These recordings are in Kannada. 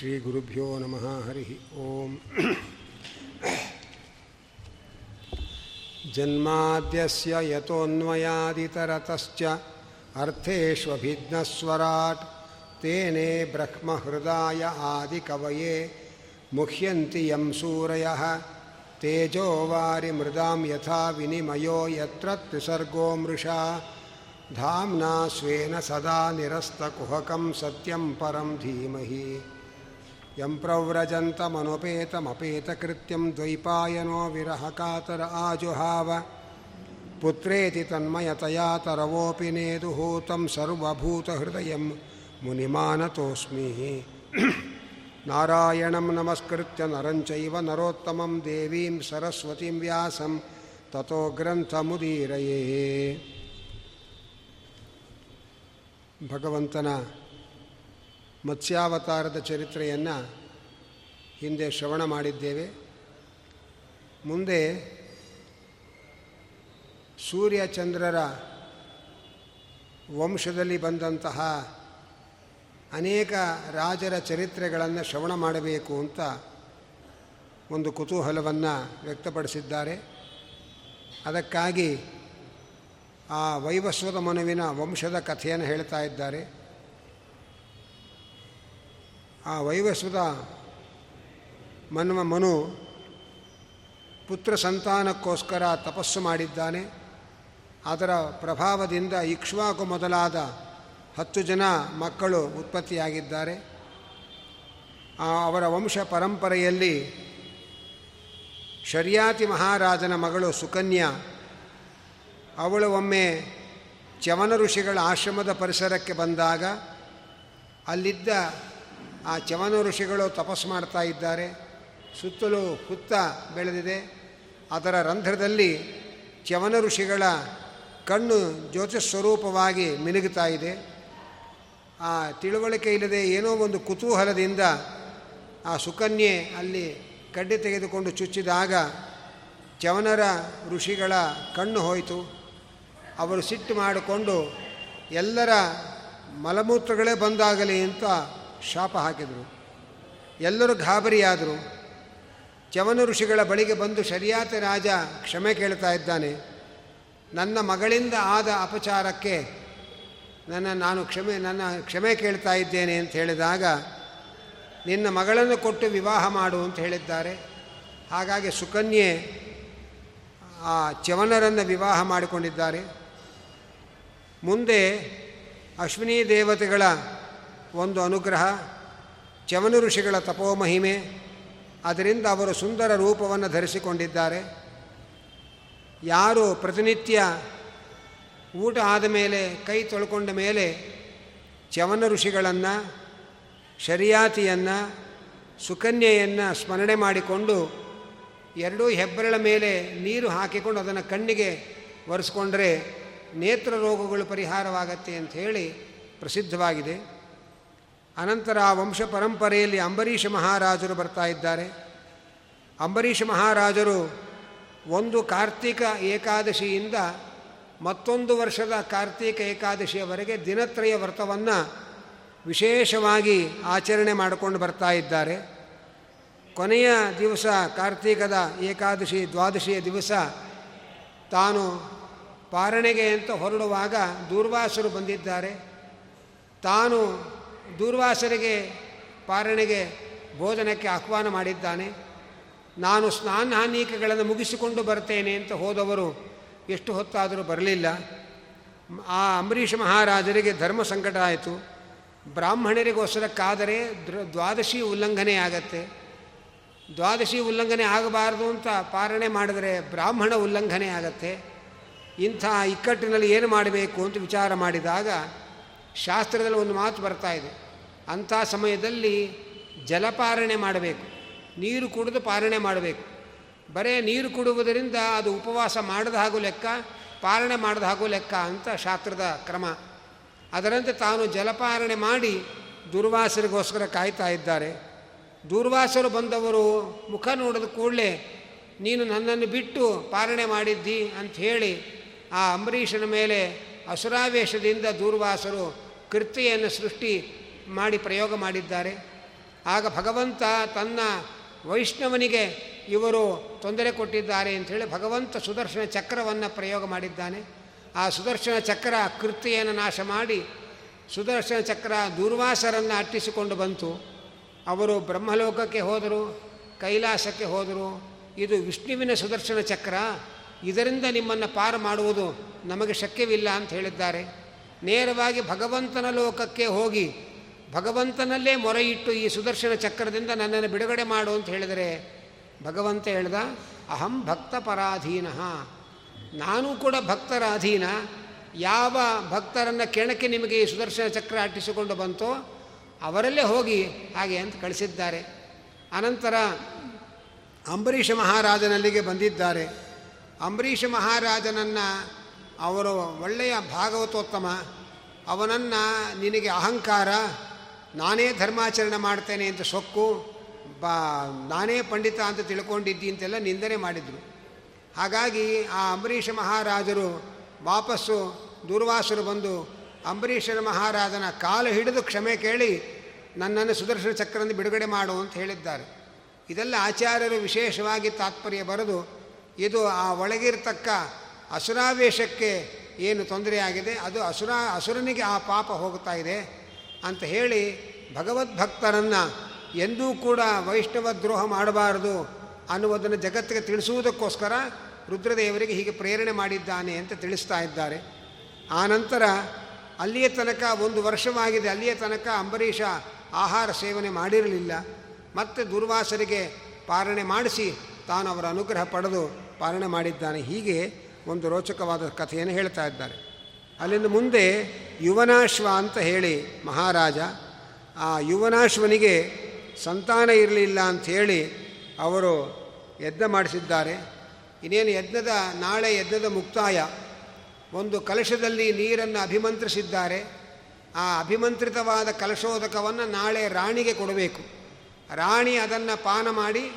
श्रीगुरुभ्यो नमः, हरिः ॐ जन्माद्यस्य यतोऽन्वयादितरतश्च अर्थेष्वभिघ्नस्वराट् तेने ब्रह्महृदाय आदिकवये मुह्यन्ति यं सूरयः, तेजो वारिमृदां यथा विनिमयो यत्र त्रिसर्गो मृषा, धाम्ना स्वेन सदा निरस्तकुहकं सत्यं परं धीमहि। यं प्रव्रजन्तमनुपेतमपेतकृत्यं द्वैपायनो विरहकातर आजुहाव पुत्रेति तन्मयतया तरवोऽपि नेदुः तं सर्वभूतहृदयं मुनिमानतोऽस्मि नारायणं नमस्कृत्य नरं चैव नरोत्तमं देवीं सरस्वतीं व्यासं ततो ग्रन्थमुदीरये ಭಗವಂತನ ಮತ್ಸ್ಯಾವತಾರದ ಚರಿತ್ರೆಯನ್ನು ಹಿಂದೆ ಶ್ರವಣ ಮಾಡಿದ್ದೇವೆ. ಮುಂದೆ ಸೂರ್ಯಚಂದ್ರರ ವಂಶದಲ್ಲಿ ಬಂದಂತಹ ಅನೇಕ ರಾಜರ ಚರಿತ್ರೆಗಳನ್ನು ಶ್ರವಣ ಮಾಡಬೇಕು ಅಂತ ಒಂದು ಕುತೂಹಲವನ್ನು ವ್ಯಕ್ತಪಡಿಸಿದ್ದಾರೆ. ಅದಕ್ಕಾಗಿ ಆ ವೈವಸ್ವದ ಮನುವಿನ ವಂಶದ ಕಥೆಯನ್ನು ಹೇಳ್ತಾ ಇದ್ದಾರೆ. ಆ ವೈವಸ್ವತ ಮನ್ವ ಮನು ಪುತ್ರ ಸಂತಾನಕ್ಕೋಸ್ಕರ ತಪಸ್ಸು ಮಾಡಿದ್ದಾನೆ. ಅದರ ಪ್ರಭಾವದಿಂದ ಇಕ್ಷ್ವಾಕು ಮೊದಲಾದ ಹತ್ತು ಜನ ಮಕ್ಕಳು ಉತ್ಪತ್ತಿಯಾಗಿದ್ದಾರೆ. ಅವರ ವಂಶ ಪರಂಪರೆಯಲ್ಲಿ ಶರ್ಯಾತಿ ಮಹಾರಾಜನ ಮಗಳು ಸುಕನ್ಯಾ ಅವಳು ಒಮ್ಮೆ ಚವನ ಋಷಿಗಳ ಆಶ್ರಮದ ಪರಿಸರಕ್ಕೆ ಬಂದಾಗ ಅಲ್ಲಿದ್ದ ಆ ಚವನ ಋಷಿಗಳು ತಪಸ್ಸು ಮಾಡ್ತಾ ಇದ್ದಾರೆ. ಸುತ್ತಲೂ ಹುತ್ತ ಬೆಳೆದಿದೆ. ಅದರ ರಂಧ್ರದಲ್ಲಿ ಚವನ ಋಷಿಗಳ ಕಣ್ಣು ಜ್ಯೋತಿಸ್ವರೂಪವಾಗಿ ಮಿನುಗುತ್ತಾ ಇದೆ. ಆ ತಿಳುವಳಿಕೆ ಇಲ್ಲದೆ ಏನೋ ಒಂದು ಕುತೂಹಲದಿಂದ ಆ ಸುಕನ್ಯೆ ಅಲ್ಲಿ ಕಡ್ಡಿ ತೆಗೆದುಕೊಂಡು ಚುಚ್ಚಿದಾಗ ಚವನರ ಋಷಿಗಳ ಕಣ್ಣು ಹೋಯಿತು. ಅವರು ಸಿಟ್ಟು ಮಾಡಿಕೊಂಡು ಎಲ್ಲರ ಮಲಮೂತ್ರಗಳೇ ಬಂದಾಗಲಿ ಅಂತ ಶಾಪ ಹಾಕಿದರು. ಎಲ್ಲರೂ ಗಾಬರಿಯಾದರು. ಚವನ ಋಷಿಗಳ ಬಳಿಗೆ ಬಂದು ಶರಿಯಾತ ರಾಜ ಕ್ಷಮೆ ಕೇಳ್ತಾ ಇದ್ದಾನೆ. ನನ್ನ ಮಗಳಿಂದ ಆದ ಅಪಚಾರಕ್ಕೆ ನನ್ನ ನಾನು ಕ್ಷಮೆ ನನ್ನ ಕ್ಷಮೆ ಕೇಳ್ತಾ ಇದ್ದೇನೆ ಅಂತ ಹೇಳಿದಾಗ, ನಿನ್ನ ಮಗಳನ್ನು ಕೊಟ್ಟು ವಿವಾಹ ಮಾಡು ಅಂತ ಹೇಳಿದ್ದಾರೆ. ಹಾಗಾಗಿ ಸುಕನ್ಯೆ ಆ ಚವನರನ್ನು ವಿವಾಹ ಮಾಡಿಕೊಂಡಿದ್ದಾರೆ. ಮುಂದೆ ಅಶ್ವಿನಿ ದೇವತೆಗಳ ಒಂದು ಅನುಗ್ರಹ ಚವನ ಋಷಿಗಳ ತಪೋಮಹಿಮೆ, ಅದರಿಂದ ಅವರು ಸುಂದರ ರೂಪವನ್ನು ಧರಿಸಿಕೊಂಡಿದ್ದಾರೆ. ಯಾರು ಪ್ರತಿನಿತ್ಯ ಊಟ ಆದ ಮೇಲೆ, ಕೈ ತೊಳ್ಕೊಂಡ ಮೇಲೆ ಚವನ ಋಷಿಗಳನ್ನು, ಶರಿಯಾತಿಯನ್ನು, ಸುಕನ್ಯೆಯನ್ನು ಸ್ಮರಣೆ ಮಾಡಿಕೊಂಡು ಎರಡೂ ಹೆಬ್ಬರಳ ಮೇಲೆ ನೀರು ಹಾಕಿಕೊಂಡು ಅದನ್ನು ಕಣ್ಣಿಗೆ ಒರೆಸ್ಕೊಂಡ್ರೆ ನೇತ್ರ ರೋಗಗಳು ಪರಿಹಾರವಾಗತ್ತೆ ಅಂತ ಹೇಳಿ ಪ್ರಸಿದ್ಧವಾಗಿದೆ. ಅನಂತರ ಆ ವಂಶ ಪರಂಪರೆಯಲ್ಲಿ ಅಂಬರೀಷ ಮಹಾರಾಜರು ಬರ್ತಾ ಇದ್ದಾರೆ. ಅಂಬರೀಷ ಮಹಾರಾಜರು ಒಂದು ಕಾರ್ತಿಕ ಏಕಾದಶಿಯಿಂದ ಮತ್ತೊಂದು ವರ್ಷದ ಕಾರ್ತಿಕ ಏಕಾದಶಿಯವರೆಗೆ ದಿನತ್ರಯ ವ್ರತವನ್ನು ವಿಶೇಷವಾಗಿ ಆಚರಣೆ ಮಾಡಿಕೊಂಡು ಬರ್ತಾ ಇದ್ದಾರೆ. ಕೊನೆಯ ದಿವಸ ಕಾರ್ತೀಕದ ಏಕಾದಶಿ ದ್ವಾದಶಿಯ ದಿವಸ ತಾನು ಪಾರಣೆಗೆ ಅಂತ ಹೊರಡುವಾಗ ದೂರ್ವಾಸರು ಬಂದಿದ್ದಾರೆ. ತಾನು ದೂರ್ವಾಸರಿಗೆ ಪಾರಣೆಗೆ ಭೋಜನಕ್ಕೆ ಆಹ್ವಾನ ಮಾಡಿದ್ದಾನೆ. ನಾನು ಸ್ನಾನಾನೀಕಗಳನ್ನು ಮುಗಿಸಿಕೊಂಡು ಬರ್ತೇನೆ ಅಂತ ಹೋದವರು ಎಷ್ಟು ಹೊತ್ತಾದರೂ ಬರಲಿಲ್ಲ. ಆ ಅಂಬರೀಷ್ ಮಹಾರಾಜರಿಗೆ ಧರ್ಮ ಸಂಕಟ ಆಯಿತು. ಬ್ರಾಹ್ಮಣರಿಗೋಸ್ಕರಕ್ಕಾದರೆ ದ್ವಾದಶಿ ಉಲ್ಲಂಘನೆ ಆಗತ್ತೆ. ದ್ವಾದಶಿ ಉಲ್ಲಂಘನೆ ಆಗಬಾರದು ಅಂತ ಪಾರಣೆ ಮಾಡಿದರೆ ಬ್ರಾಹ್ಮಣ ಉಲ್ಲಂಘನೆ ಆಗತ್ತೆ. ಇಂಥ ಇಕ್ಕಟ್ಟಿನಲ್ಲಿ ಏನು ಮಾಡಬೇಕು ಅಂತ ವಿಚಾರ ಮಾಡಿದಾಗ ಶಾಸ್ತ್ರದಲ್ಲಿ ಒಂದು ಮಾತು ಬರ್ತಾ ಇದೆ. ಅಂಥ ಸಮಯದಲ್ಲಿ ಜಲಪಾರಣೆ ಮಾಡಬೇಕು. ನೀರು ಕುಡಿದು ಪಾರಣೆ ಮಾಡಬೇಕು. ಬರೇ ನೀರು ಕುಡುವುದರಿಂದ ಅದು ಉಪವಾಸ ಮಾಡದ ಹಾಗೂ ಲೆಕ್ಕ, ಪಾರಣೆ ಮಾಡದ ಹಾಗೂ ಲೆಕ್ಕ ಅಂತ ಶಾಸ್ತ್ರದ ಕ್ರಮ. ಅದರಂತೆ ತಾನು ಜಲಪಾರಣೆ ಮಾಡಿ ದುರ್ವಾಸರಿಗೋಸ್ಕರ ಕಾಯ್ತಾ ಇದ್ದಾರೆ. ದುರ್ವಾಸರು ಬಂದವರು ಮುಖ ನೋಡಿದ ಕೂಡಲೇ, ನೀನು ನನ್ನನ್ನು ಬಿಟ್ಟು ಪಾರಣೆ ಮಾಡಿದ್ದಿ? ಅಂಥೇಳಿ ಆ ಅಂಬರೀಷನ ಮೇಲೆ ಅಸುರಾವೇಶದಿಂದ ದೂರ್ವಾಸರು ಕೃತಿಯನ್ನು ಸೃಷ್ಟಿ ಮಾಡಿ ಪ್ರಯೋಗ ಮಾಡಿದ್ದಾರೆ. ಆಗ ಭಗವಂತ ತನ್ನ ವೈಷ್ಣವನಿಗೆ ಇವರು ತೊಂದರೆ ಕೊಟ್ಟಿದ್ದಾರೆ ಅಂಥೇಳಿ ಭಗವಂತ ಸುದರ್ಶನ ಚಕ್ರವನ್ನು ಪ್ರಯೋಗ ಮಾಡಿದ್ದಾನೆ. ಆ ಸುದರ್ಶನ ಚಕ್ರ ಕೃತಿಯನ್ನು ನಾಶ ಮಾಡಿ ಸುದರ್ಶನ ಚಕ್ರ ದೂರ್ವಾಸರನ್ನು ಅಟ್ಟಿಸಿಕೊಂಡು ಬಂತು. ಅವರು ಬ್ರಹ್ಮಲೋಕಕ್ಕೆ ಹೋದರು, ಕೈಲಾಸಕ್ಕೆ ಹೋದರು. ಇದು ವಿಷ್ಣುವಿನ ಸುದರ್ಶನ ಚಕ್ರ. ಇದರಿಂದ ನಿಮ್ಮನ್ನು ಪಾರು ಮಾಡುವುದು ನಮಗೆ ಶಕ್ಯವಿಲ್ಲ ಅಂತ ಹೇಳಿದ್ದಾರೆ. ನೇರವಾಗಿ ಭಗವಂತನ ಲೋಕಕ್ಕೆ ಹೋಗಿ ಭಗವಂತನಲ್ಲೇ ಮೊರೆಯಿಟ್ಟು ಈ ಸುದರ್ಶನ ಚಕ್ರದಿಂದ ನನ್ನನ್ನು ಬಿಡುಗಡೆ ಮಾಡು ಅಂತ ಹೇಳಿದರೆ ಭಗವಂತ ಹೇಳ್ದ, ಅಹಂ ಭಕ್ತ ಪರಾಧೀನ ನಾನು ಕೂಡ ಭಕ್ತರ ಅಧೀನ ಯಾವ ಭಕ್ತರನ್ನು ಕೆಣಕ್ಕೆ ನಿಮಗೆ ಈ ಸುದರ್ಶನ ಚಕ್ರ ಅಟ್ಟಿಸಿಕೊಂಡು ಬಂತೋ ಅವರಲ್ಲೇ ಹೋಗಿ ಹಾಗೆ ಅಂತ ಕಳಿಸಿದ್ದಾರೆ. ಅನಂತರ ಅಂಬರೀಷ ಮಹಾರಾಜನಲ್ಲಿಗೆ ಬಂದಿದ್ದಾರೆ. ಅಂಬರೀಷ ಮಹಾರಾಜನನ್ನು ಅವರು ಒಳ್ಳೆಯ ಭಾಗವತೋತ್ತಮ. ಅವನನ್ನು ನಿನಗೆ ಅಹಂಕಾರ, ನಾನೇ ಧರ್ಮಾಚರಣೆ ಮಾಡ್ತೇನೆ ಅಂತ ಸೊಕ್ಕು, ಬಾ, ನಾನೇ ಪಂಡಿತ ಅಂತ ತಿಳ್ಕೊಂಡಿದ್ದಿ ಅಂತೆಲ್ಲ ನಿಂದನೆ ಮಾಡಿದರು. ಹಾಗಾಗಿ ಆ ಅಂಬರೀಷ ಮಹಾರಾಜರು ವಾಪಸ್ಸು ದುರ್ವಾಸರು ಬಂದು ಅಂಬರೀಷರ ಮಹಾರಾಜನ ಕಾಲು ಹಿಡಿದು ಕ್ಷಮೆ ಕೇಳಿ ನನ್ನನ್ನು ಸುದರ್ಶನ ಚಕ್ರದಿಂದ ಬಿಡುಗಡೆ ಮಾಡು ಅಂತ ಹೇಳಿದ್ದಾರೆ. ಇದೆಲ್ಲ ಆಚಾರ್ಯರು ವಿಶೇಷವಾಗಿ ತಾತ್ಪರ್ಯ ಬರೆದು ಇದು ಆ ಒಳಗಿರ್ತಕ್ಕ ಅಸುರಾವೇಶಕ್ಕೆ ಏನು ತೊಂದರೆಯಾಗಿದೆ? ಅದು ಅಸುರ, ಅಸುರನಿಗೆ ಆ ಪಾಪ ಹೋಗ್ತಾ ಇದೆ ಅಂತ ಹೇಳಿ ಭಗವದ್ಭಕ್ತರನ್ನು ಎಂದೂ ಕೂಡ ವೈಷ್ಣವ ದ್ರೋಹ ಮಾಡಬಾರದು ಅನ್ನುವುದನ್ನು ಜಗತ್ತಿಗೆ ತಿಳಿಸುವುದಕ್ಕೋಸ್ಕರ ರುದ್ರದೇವರಿಗೆ ಹೀಗೆ ಪ್ರೇರಣೆ ಮಾಡಿದ್ದಾನೆ ಅಂತ ತಿಳಿಸ್ತಾ ಇದ್ದಾರೆ. ಆನಂತರ ಅಲ್ಲಿಯ ತನಕ ಒಂದು ವರ್ಷವಾಗಿದೆ. ಅಲ್ಲಿಯ ತನಕ ಅಂಬರೀಷ ಆಹಾರ ಸೇವನೆ ಮಾಡಿರಲಿಲ್ಲ. ಮತ್ತೆ ದುರ್ವಾಸರಿಗೆ ಪಾರಣೆ ಮಾಡಿಸಿ ತಾನು ಅವರ ಅನುಗ್ರಹ ಪಡೆದು ಪಾಲನೆ ಮಾಡಿದ್ದಾನೆ. ಹೀಗೆ ಒಂದು ರೋಚಕವಾದ ಕಥೆಯನ್ನು ಹೇಳ್ತಾ ಇದ್ದಾರೆ. ಅಲ್ಲಿಂದ ಮುಂದೆ ಯುವನಾಶ್ವ ಅಂತ ಹೇಳಿ ಮಹಾರಾಜ, ಆ ಯುವನಾಶ್ವನಿಗೆ ಸಂತಾನ ಇರಲಿಲ್ಲ ಅಂಥೇಳಿ ಅವರು ಯಜ್ಞ ಮಾಡಿಸಿದ್ದಾರೆ. ಇನ್ನೇನು ಯಜ್ಞದ, ನಾಳೆ ಯಜ್ಞದ ಮುಕ್ತಾಯ. ಒಂದು ಕಲಶದಲ್ಲಿ ನೀರನ್ನು ಅಭಿಮಂತ್ರಿಸಿದ್ದಾರೆ. ಆ ಅಭಿಮಂತ್ರಿತವಾದ ಕಲಶೋದಕವನ್ನು ನಾಳೆ ರಾಣಿಗೆ ಕೊಡಬೇಕು. ರಾಣಿ ಅದನ್ನು ಪಾನ ಮಾಡಿ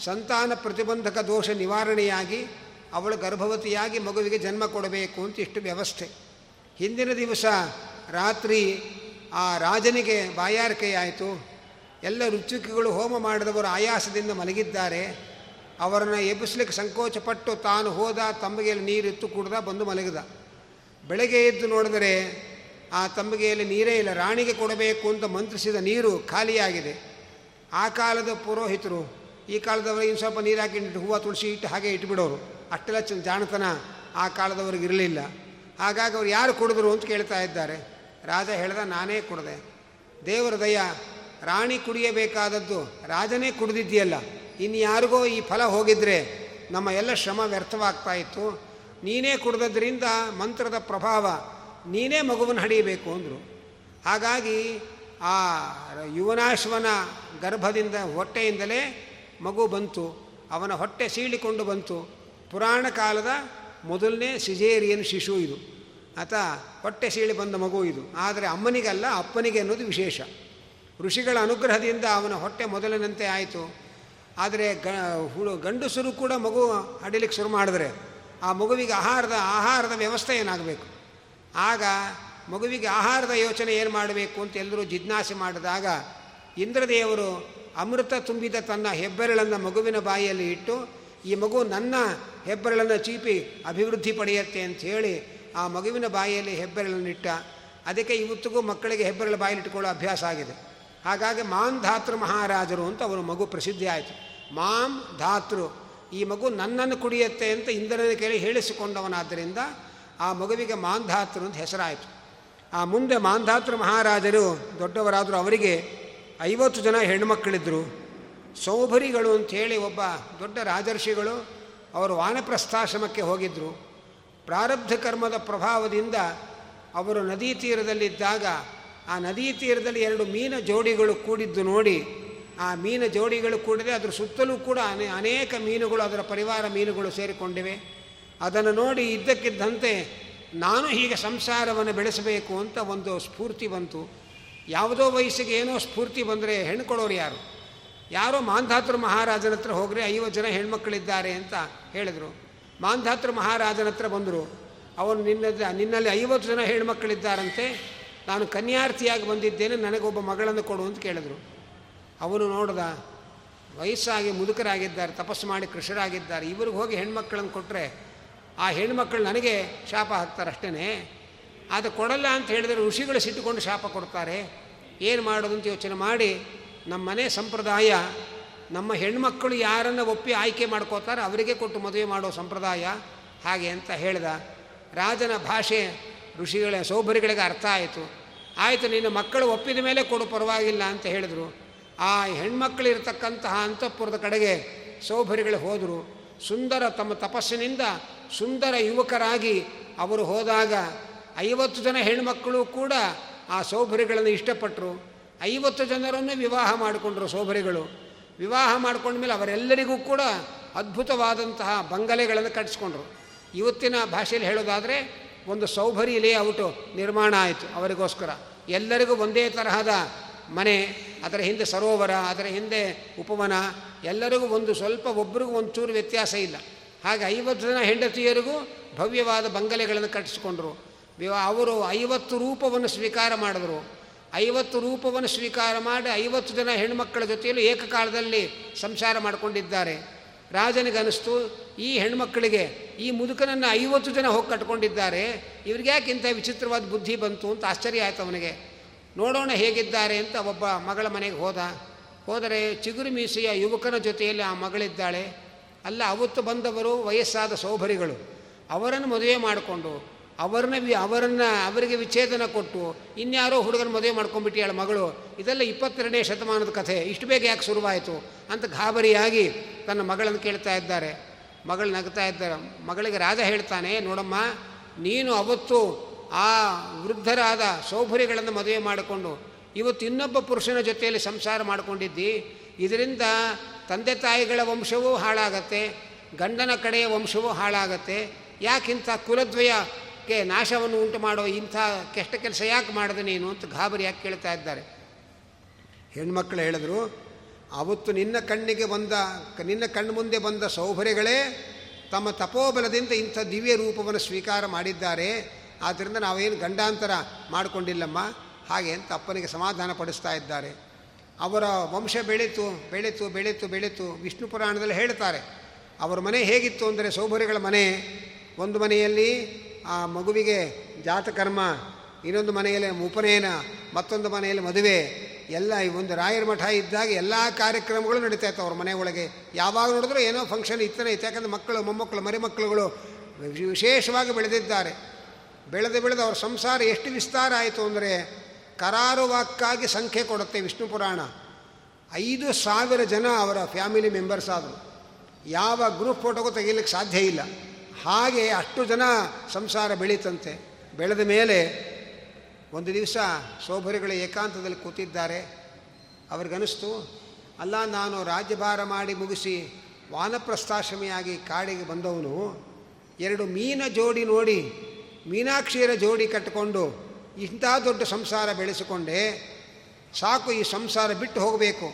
ಸಂತಾನ ಪ್ರತಿಬಂಧಕ ದೋಷ ನಿವಾರಣೆಯಾಗಿ ಅವಳು ಗರ್ಭವತಿಯಾಗಿ ಮಗುವಿಗೆ ಜನ್ಮ ಕೊಡಬೇಕು ಅಂತ ಇಷ್ಟು ವ್ಯವಸ್ಥೆ. ಹಿಂದಿನ ದಿವಸ ರಾತ್ರಿ ಆ ರಾಜನಿಗೆ ಬಾಯಾರಿಕೆಯಾಯಿತು. ಎಲ್ಲ ರುಚುಕಿಗಳು ಹೋಮ ಮಾಡಿದವರು ಆಯಾಸದಿಂದ ಮಲಗಿದ್ದಾರೆ. ಅವರನ್ನು ಎಬ್ಬಿಸ್ಲಿಕ್ಕೆ ಸಂಕೋಚಪಟ್ಟು ತಾನು ಹೋದ ತಂಬಿಗೆಯಲ್ಲಿ ನೀರಿತ್ತು, ಕುಡ್ದ, ಬಂದು ಮಲಗಿದ. ಬೆಳಗ್ಗೆ ಎದ್ದು ನೋಡಿದರೆ ಆ ತಂಬಿಗೆಯಲ್ಲಿ ನೀರೇ ಇಲ್ಲ, ರಾಣಿಗೆ ಕೊಡಬೇಕು ಅಂತ ಮಂತ್ರಿಸಿದ ನೀರು ಖಾಲಿಯಾಗಿದೆ. ಆ ಕಾಲದ ಪುರೋಹಿತರು ಈ ಕಾಲದವರು ಇನ್ನು ಸ್ವಲ್ಪ ನೀರು ಹಾಕಿ ಹೂವು ತುಳಸಿ ಇಟ್ಟು ಹಾಗೆ ಇಟ್ಬಿಡೋರು. ಅಷ್ಟೆಲ್ಲ ಚ ಜಾಣತನ ಆ ಕಾಲದವ್ರಿಗೆ ಇರಲಿಲ್ಲ. ಹಾಗಾಗಿ ಅವ್ರು ಯಾರು ಕುಡಿದ್ರು ಅಂತ ಕೇಳ್ತಾ ಇದ್ದಾರೆ. ರಾಜ ಹೇಳ್ದ, ನಾನೇ ಕೊಡದೆ. ದೇವರ ದಯ, ರಾಣಿ ಕುಡಿಯಬೇಕಾದದ್ದು ರಾಜನೇ ಕುಡಿದಿದ್ದೀಯಲ್ಲ. ಇನ್ಯಾರಿಗೋ ಈ ಫಲ ಹೋಗಿದ್ರೆ ನಮ್ಮ ಎಲ್ಲ ಶ್ರಮ ವ್ಯರ್ಥವಾಗ್ತಾ ಇತ್ತು. ನೀನೇ ಕುಡ್ದದ್ರಿಂದ ಮಂತ್ರದ ಪ್ರಭಾವ, ನೀನೇ ಮಗುವನ್ನು ಹಡಿಯಬೇಕು, ಅಂದರು. ಹಾಗಾಗಿ ಆ ಯುವನಾಶ್ವನ ಗರ್ಭದಿಂದ ಹೊಟ್ಟೆಯಿಂದಲೇ ಮಗು ಬಂತು, ಅವನ ಹೊಟ್ಟೆ ಸೀಳಿಕೊಂಡು ಬಂತು. ಪುರಾಣ ಕಾಲದ ಮೊದಲನೇ ಸಿಜೇರಿಯನ್ ಶಿಶು ಇದು. ಆತ ಹೊಟ್ಟೆ ಸೀಳಿ ಬಂದ ಮಗು ಇದು. ಆದರೆ ಅಮ್ಮನಿಗಲ್ಲ, ಅಪ್ಪನಿಗೆ ಅನ್ನೋದು ವಿಶೇಷ. ಋಷಿಗಳ ಅನುಗ್ರಹದಿಂದ ಅವನ ಹೊಟ್ಟೆ ಮೊದಲಿನಂತೆ ಆಯಿತು. ಆದರೆ ಗ, ಹುಳು, ಗಂಡಸರು ಕೂಡ ಮಗು ಹಡಿಲಿಕ್ಕೆ ಶುರು ಮಾಡಿದ್ರೆ ಆ ಮಗುವಿಗೆ ಆಹಾರದ ಆಹಾರದ ವ್ಯವಸ್ಥೆ ಏನಾಗಬೇಕು? ಆಗ ಮಗುವಿಗೆ ಆಹಾರದ ಯೋಚನೆ ಏನು ಮಾಡಬೇಕು ಅಂತ ಎಲ್ಲರೂ ಜಿಜ್ಞಾಸೆ ಮಾಡಿದಾಗ ಇಂದ್ರದೇವರು ಅಮೃತ ತುಂಬಿದ ತನ್ನ ಹೆಬ್ಬೆರಳನ್ನು ಮಗುವಿನ ಬಾಯಿಯಲ್ಲಿ ಇಟ್ಟು, ಈ ಮಗು ನನ್ನ ಹೆಬ್ಬೆರಳನ್ನು ಚೀಪಿ ಅಭಿವೃದ್ಧಿ ಪಡೆಯುತ್ತೆ ಅಂತ ಹೇಳಿ ಆ ಮಗುವಿನ ಬಾಯಿಯಲ್ಲಿ ಹೆಬ್ಬೆರಳನ್ನಿಟ್ಟ ಅದಕ್ಕೆ ಇವತ್ತಿಗೂ ಮಕ್ಕಳಿಗೆ ಹೆಬ್ಬೆರಳು ಬಾಯಿಲಿಟ್ಟುಕೊಳ್ಳೋ ಅಭ್ಯಾಸ ಆಗಿದೆ. ಹಾಗಾಗಿ ಮಾಂ ಧಾತೃ ಮಹಾರಾಜರು ಅಂತ ಅವರು ಮಗು ಪ್ರಸಿದ್ಧಿ ಆಯಿತು. ಮಾಂ ಧಾತೃ, ಈ ಮಗು ನನ್ನನ್ನು ಕುಡಿಯುತ್ತೆ ಅಂತ ಇಂದ್ರನ ಕೇಳಿ ಹೇಳಿಸಿಕೊಂಡವನಾದ್ದರಿಂದ ಆ ಮಗುವಿಗೆ ಮಾಂಧಾತೃ ಅಂತ ಹೆಸರಾಯಿತು. ಆ ಮುಂದೆ ಮಾಂಧಾತೃ ಮಹಾರಾಜರು ದೊಡ್ಡವರಾದರೂ ಅವರಿಗೆ ಐವತ್ತು ಜನ ಹೆಣ್ಣುಮಕ್ಕಳಿದ್ದರು ಸೌಭರಿಗಳು ಅಂಥೇಳಿ ಒಬ್ಬ ದೊಡ್ಡ ರಾಜರ್ಷಿಗಳು ಅವರು ವಾನಪ್ರಸ್ಥಾಶ್ರಮಕ್ಕೆ ಹೋಗಿದ್ದರು ಪ್ರಾರಬ್ಧ ಕರ್ಮದ ಪ್ರಭಾವದಿಂದ ಅವರು ನದಿ ತೀರದಲ್ಲಿದ್ದಾಗ ಆ ನದಿ ತೀರದಲ್ಲಿ ಎರಡು ಮೀನ ಜೋಡಿಗಳು ಕೂಡಿದ್ದು ನೋಡಿ, ಆ ಮೀನ ಜೋಡಿಗಳು ಕೂಡಿದೆ ಅದರ ಸುತ್ತಲೂ ಕೂಡ ಅನೇ, ಅನೇಕ ಮೀನುಗಳು ಅದರ ಪರಿವಾರ ಮೀನುಗಳು ಸೇರಿಕೊಂಡಿವೆ. ಅದನ್ನು ನೋಡಿ ಇದ್ದಕ್ಕಿದ್ದಂತೆ, ನಾನು ಹೀಗೆ ಸಂಸಾರವನ್ನು ಬೆಳೆಸಬೇಕು ಅಂತ ಒಂದು ಸ್ಫೂರ್ತಿ ಬಂತು. ಯಾವುದೋ ವಯಸ್ಸಿಗೆ ಏನೋ ಸ್ಫೂರ್ತಿ ಬಂದರೆ ಹೆಣ್ಣು ಕೊಡೋರು ಯಾರು? ಯಾರೋ ಮಾಂಧಾತೃ ಮಹಾರಾಜನ ಹತ್ರ ಹೋಗ್ರಿ ಐವತ್ತು ಜನ ಹೆಣ್ಮಕ್ಳಿದ್ದಾರೆ ಅಂತ ಹೇಳಿದರು. ಮಾಂಧಾತೃ ಮಹಾರಾಜನ ಹತ್ರ ಬಂದರು. ಅವನು ನಿನ್ನ ನಿನ್ನಲ್ಲಿ ಐವತ್ತು ಜನ ಹೆಣ್ಮಕ್ಕಳಿದ್ದಾರಂತೆ ನಾನು ಕನ್ಯಾರ್ಥಿಯಾಗಿ ಬಂದಿದ್ದೇನೆ, ನನಗೊಬ್ಬ ಮಗಳನ್ನು ಕೊಡು ಅಂತ ಕೇಳಿದರು. ಅವನು ನೋಡ್ದ, ವಯಸ್ಸಾಗಿ ಮುದುಕರಾಗಿದ್ದಾರೆ, ತಪಸ್ಸು ಮಾಡಿ ಕೃಷರಾಗಿದ್ದಾರೆ, ಇವ್ರಿಗೆ ಹೋಗಿ ಹೆಣ್ಮಕ್ಳನ್ನು ಕೊಟ್ಟರೆ ಆ ಹೆಣ್ಮಕ್ಳು ನನಗೆ ಶಾಪ ಹಾಕ್ತಾರೆ ಅಷ್ಟೇ ಅದು ಕೊಡಲ್ಲ ಅಂತ ಹೇಳಿದರೆ ಋಷಿಗಳು ಸಿಟ್ಟುಕೊಂಡು ಶಾಪ ಕೊಡ್ತಾರೆ. ಏನು ಮಾಡೋದು ಅಂತ ಯೋಚನೆ ಮಾಡಿ ನಮ್ಮ ಮನೆ ಸಂಪ್ರದಾಯ, ನಮ್ಮ ಹೆಣ್ಮಕ್ಕಳು ಯಾರನ್ನು ಒಪ್ಪಿ ಆಯ್ಕೆ ಮಾಡ್ಕೋತಾರೆ ಅವರಿಗೆ ಕೊಟ್ಟು ಮದುವೆ ಮಾಡೋ ಸಂಪ್ರದಾಯ ಹಾಗೆ ಅಂತ ಹೇಳಿದ. ರಾಜನ ಭಾಷೆ ಋಷಿಗಳ ಸೌಭರಿಗಳಿಗೆ ಅರ್ಥ ಆಯಿತು. ಆಯಿತು, ನಿನ್ನ ಮಕ್ಕಳು ಒಪ್ಪಿದ ಮೇಲೆ ಕೊಡು, ಪರವಾಗಿಲ್ಲ ಅಂತ ಹೇಳಿದರು. ಆ ಹೆಣ್ಮಕ್ಳಿರ್ತಕ್ಕಂತಹ ಅಂತಃಪುರದ ಕಡೆಗೆ ಸೌಭರಿಗಳು ಹೋದರು. ಸುಂದರ ತಮ್ಮ ತಪಸ್ಸಿನಿಂದ ಸುಂದರ ಯುವಕರಾಗಿ ಅವರು ಹೋದಾಗ ಐವತ್ತು ಜನ ಹೆಣ್ಮಕ್ಕಳು ಕೂಡ ಆ ಸೌಭರಿಗಳನ್ನು ಇಷ್ಟಪಟ್ಟರು ಐವತ್ತು ಜನರನ್ನು ವಿವಾಹ ಮಾಡಿಕೊಂಡ್ರು ಸೌಭರಿಗಳು ವಿವಾಹ ಮಾಡ್ಕೊಂಡ್ಮೇಲೆ ಅವರೆಲ್ಲರಿಗೂ ಕೂಡ ಅದ್ಭುತವಾದಂತಹ ಬಂಗಲೆಗಳನ್ನು ಕಟ್ಟಿಸ್ಕೊಂಡ್ರು. ಇವತ್ತಿನ ಭಾಷೆಯಲ್ಲಿ ಹೇಳೋದಾದರೆ ಒಂದು ಸೌಭರಿ ಲೇಔಟು ನಿರ್ಮಾಣ ಆಯಿತು ಅವರಿಗೋಸ್ಕರ. ಎಲ್ಲರಿಗೂ ಒಂದೇ ತರಹದ ಮನೆ, ಅದರ ಹಿಂದೆ ಸರೋವರ, ಅದರ ಹಿಂದೆ ಉಪವನ, ಎಲ್ಲರಿಗೂ ಒಂದು ಸ್ವಲ್ಪ ಒಬ್ಬರಿಗೂ ಒಂಚೂರು ಚೂರು ವ್ಯತ್ಯಾಸ ಇಲ್ಲ. ಹಾಗೆ ಐವತ್ತು ಜನ ಹೆಂಡತಿಯರಿಗೂ ಭವ್ಯವಾದ ಬಂಗಲೆಗಳನ್ನು ಕಟ್ಟಿಸ್ಕೊಂಡ್ರು. ಅವರು ಐವತ್ತು ರೂಪವನ್ನು ಸ್ವೀಕಾರ ಮಾಡಿದ್ರು. ಐವತ್ತು ರೂಪವನ್ನು ಸ್ವೀಕಾರ ಮಾಡಿ ಐವತ್ತು ಜನ ಹೆಣ್ಮಕ್ಕಳ ಜೊತೆಯಲ್ಲಿ ಏಕಕಾಲದಲ್ಲಿ ಸಂಸಾರ ಮಾಡಿಕೊಂಡಿದ್ದಾರೆ. ರಾಜನಿಗೆ ಅನಿಸ್ತು ಈ ಹೆಣ್ಮಕ್ಕಳಿಗೆ, ಈ ಮುದುಕನನ್ನು ಐವತ್ತು ಜನ ಹೋಗಿ ಕಟ್ಕೊಂಡಿದ್ದಾರೆ. ಇವ್ರಿಗೆ ಯಾಕೆ ಇಂಥ ವಿಚಿತ್ರವಾದ ಬುದ್ಧಿ ಬಂತು ಅಂತ ಆಶ್ಚರ್ಯ ಆಯಿತು ಅವನಿಗೆ. ನೋಡೋಣ ಹೇಗಿದ್ದಾರೆ ಅಂತ ಒಬ್ಬ ಮಗಳ ಮನೆಗೆ ಹೋದ. ಹೋದರೆ ಚಿಗುರು ಮೀಸೆಯ ಯುವಕನ ಜೊತೆಯಲ್ಲಿ ಆ ಮಗಳಿದ್ದಾಳೆ. ಅಲ್ಲ, ಅವತ್ತು ಬಂದವರು ವಯಸ್ಸಾದ ಸೌಭರಿಗಳು ಅವರನ್ನು ಮದುವೆ ಮಾಡಿಕೊಂಡು ಅವರನ್ನ ಅವರನ್ನು, ಅವರಿಗೆ ವಿಚ್ಛೇದನ ಕೊಟ್ಟು, ಇನ್ಯಾರೋ ಹುಡುಗನ ಮದುವೆ ಮಾಡ್ಕೊಂಡ್ಬಿಟ್ಟಿಯಾಳ ಮಗಳು, ಇದೆಲ್ಲ ಇಪ್ಪತ್ತೆರಡನೇ ಶತಮಾನದ ಕಥೆ, ಇಷ್ಟು ಬೇಗ ಯಾಕೆ ಶುರುವಾಯಿತು ಅಂತ ಗಾಬರಿಯಾಗಿ ತನ್ನ ಮಗಳನ್ನು ಕೇಳ್ತಾ ಇದ್ದಾರೆ. ಮಗಳು ನಗ್ತಾ ಇದ್ದಾರೆ. ಮಗಳಿಗೆ ರಾಜ ಹೇಳ್ತಾನೆ, ನೋಡಮ್ಮ, ನೀನು ಅವತ್ತು ಆ ವೃದ್ಧರಾದ ಸೌಭರಿಗಳನ್ನು ಮದುವೆ ಮಾಡಿಕೊಂಡು, ಇವತ್ತು ಇನ್ನೊಬ್ಬ ಪುರುಷನ ಜೊತೆಯಲ್ಲಿ ಸಂಸಾರ ಮಾಡಿಕೊಂಡಿದ್ದಿ. ಇದರಿಂದ ತಂದೆ ತಾಯಿಗಳ ವಂಶವೂ ಹಾಳಾಗತ್ತೆ, ಗಂಡನ ಕಡೆಯ ವಂಶವೂ ಹಾಳಾಗತ್ತೆ. ಯಾಕಿಂಥ ಕುಲದ್ವಯಕ್ಕೆ ನಾಶವನ್ನು ಉಂಟು ಮಾಡೋ ಇಂಥ ಕೆಷ್ಟ ಕೆಲಸ ಯಾಕೆ ಮಾಡಿದೆ ನೀನು ಅಂತ ಗಾಬರಿ ಯಾಕೆ ಕೇಳ್ತಾ ಇದ್ದಾರೆ. ಹೆಣ್ಮಕ್ಳು ಹೇಳಿದ್ರು, ಅವತ್ತು ನಿನ್ನ ಕಣ್ಣಿಗೆ ಬಂದ, ನಿನ್ನ ಕಣ್ಣು ಮುಂದೆ ಬಂದ ಸೌಭರ್ಯಗಳೇ ತಮ್ಮ ತಪೋಬಲದಿಂದ ಇಂಥ ದಿವ್ಯ ರೂಪವನ್ನು ಸ್ವೀಕಾರ ಮಾಡಿದ್ದಾರೆ. ಆದ್ದರಿಂದ ನಾವೇನು ಗಂಡಾಂತರ ಮಾಡಿಕೊಂಡಿಲ್ಲಮ್ಮ. ಹಾಗೆ ಅಂತ ಅಪ್ಪನಿಗೆ ಸಮಾಧಾನ ಪಡಿಸ್ತಾ ಇದ್ದಾರೆ. ಅವರ ವಂಶ ಬೆಳೀತು ಬೆಳೀತು ಬೆಳೀತು ಬೆಳೀತು ವಿಷ್ಣು ಪುರಾಣದಲ್ಲಿ ಹೇಳ್ತಾರೆ. ಅವರ ಮನೆ ಹೇಗಿತ್ತು? ಅಂದರೆ ಸೌಭರ್ಯಗಳ ಮನೆ. ಒಂದು ಮನೆಯಲ್ಲಿ ಆ ಮಗುವಿಗೆ ಜಾತಕರ್ಮ, ಇನ್ನೊಂದು ಮನೆಯಲ್ಲಿ ಉಪನಯನ ಮತ್ತೊಂದು ಮನೆಯಲ್ಲಿ ಮದುವೆ, ಎಲ್ಲ ಈ ಒಂದು ರಾಯರ ಮಠ ಇದ್ದಾಗ ಎಲ್ಲ ಕಾರ್ಯಕ್ರಮಗಳು ನಡೀತಾ ಇತ್ತು ಅವ್ರ ಮನೆ ಒಳಗೆ. ಯಾವಾಗ ನೋಡಿದ್ರು ಏನೋ ಫಂಕ್ಷನ್ ಇತ್ತನೇ ಇತ್ತು ಯಾಕಂದರೆ ಮಕ್ಕಳು, ಮೊಮ್ಮಕ್ಕಳು, ಮರಿಮಕ್ಕಳುಗಳು ವಿಶೇಷವಾಗಿ ಬೆಳೆದಿದ್ದಾರೆ. ಬೆಳೆದು ಬೆಳೆದು ಅವ್ರ ಸಂಸಾರ ಎಷ್ಟು ವಿಸ್ತಾರ ಆಯಿತು ಅಂದರೆ ಕರಾರುವಾಕ್ಕಾಗಿ ಸಂಖ್ಯೆ ಕೊಡುತ್ತೆ ವಿಷ್ಣು ಪುರಾಣ. ಐದು ಸಾವಿರ ಜನ ಅವರ ಫ್ಯಾಮಿಲಿ ಮೆಂಬರ್ಸ್ ಆದರು. ಯಾವ ಗ್ರೂಪ್ ಫೋಟೋಗೂ ತೆಗೀಲಿಕ್ಕೆ ಸಾಧ್ಯ ಇಲ್ಲ. ಹಾಗೆ ಅಷ್ಟು ಜನ ಸಂಸಾರ ಬೆಳೀತಂತೆ. ಬೆಳೆದ ಮೇಲೆ ಒಂದು ದಿವಸ ಸೋಭರಿಗಳು ಏಕಾಂತದಲ್ಲಿ ಕೂತಿದ್ದಾರೆ. ಅವ್ರಿಗನಿಸ್ತು, ಅಲ್ಲ, ನಾನು ರಾಜ್ಯಭಾರ ಮಾಡಿ ಮುಗಿಸಿ ವಾನಪ್ರಸ್ಥಾಶ್ರಮಿಯಾಗಿ ಕಾಡಿಗೆ ಬಂದವನು. ಎರಡು ಮೀನ ಜೋಡಿ ನೋಡಿ, ಮೀನಾಕ್ಷಿಯರ ಜೋಡಿ ಕಟ್ಟಿಕೊಂಡು ಇಂಥ ದೊಡ್ಡ ಸಂಸಾರ ಬೆಳೆಸಿಕೊಂಡೆ. ಸಾಕು, ಈ ಸಂಸಾರ ಬಿಟ್ಟು ಹೋಗಬೇಕು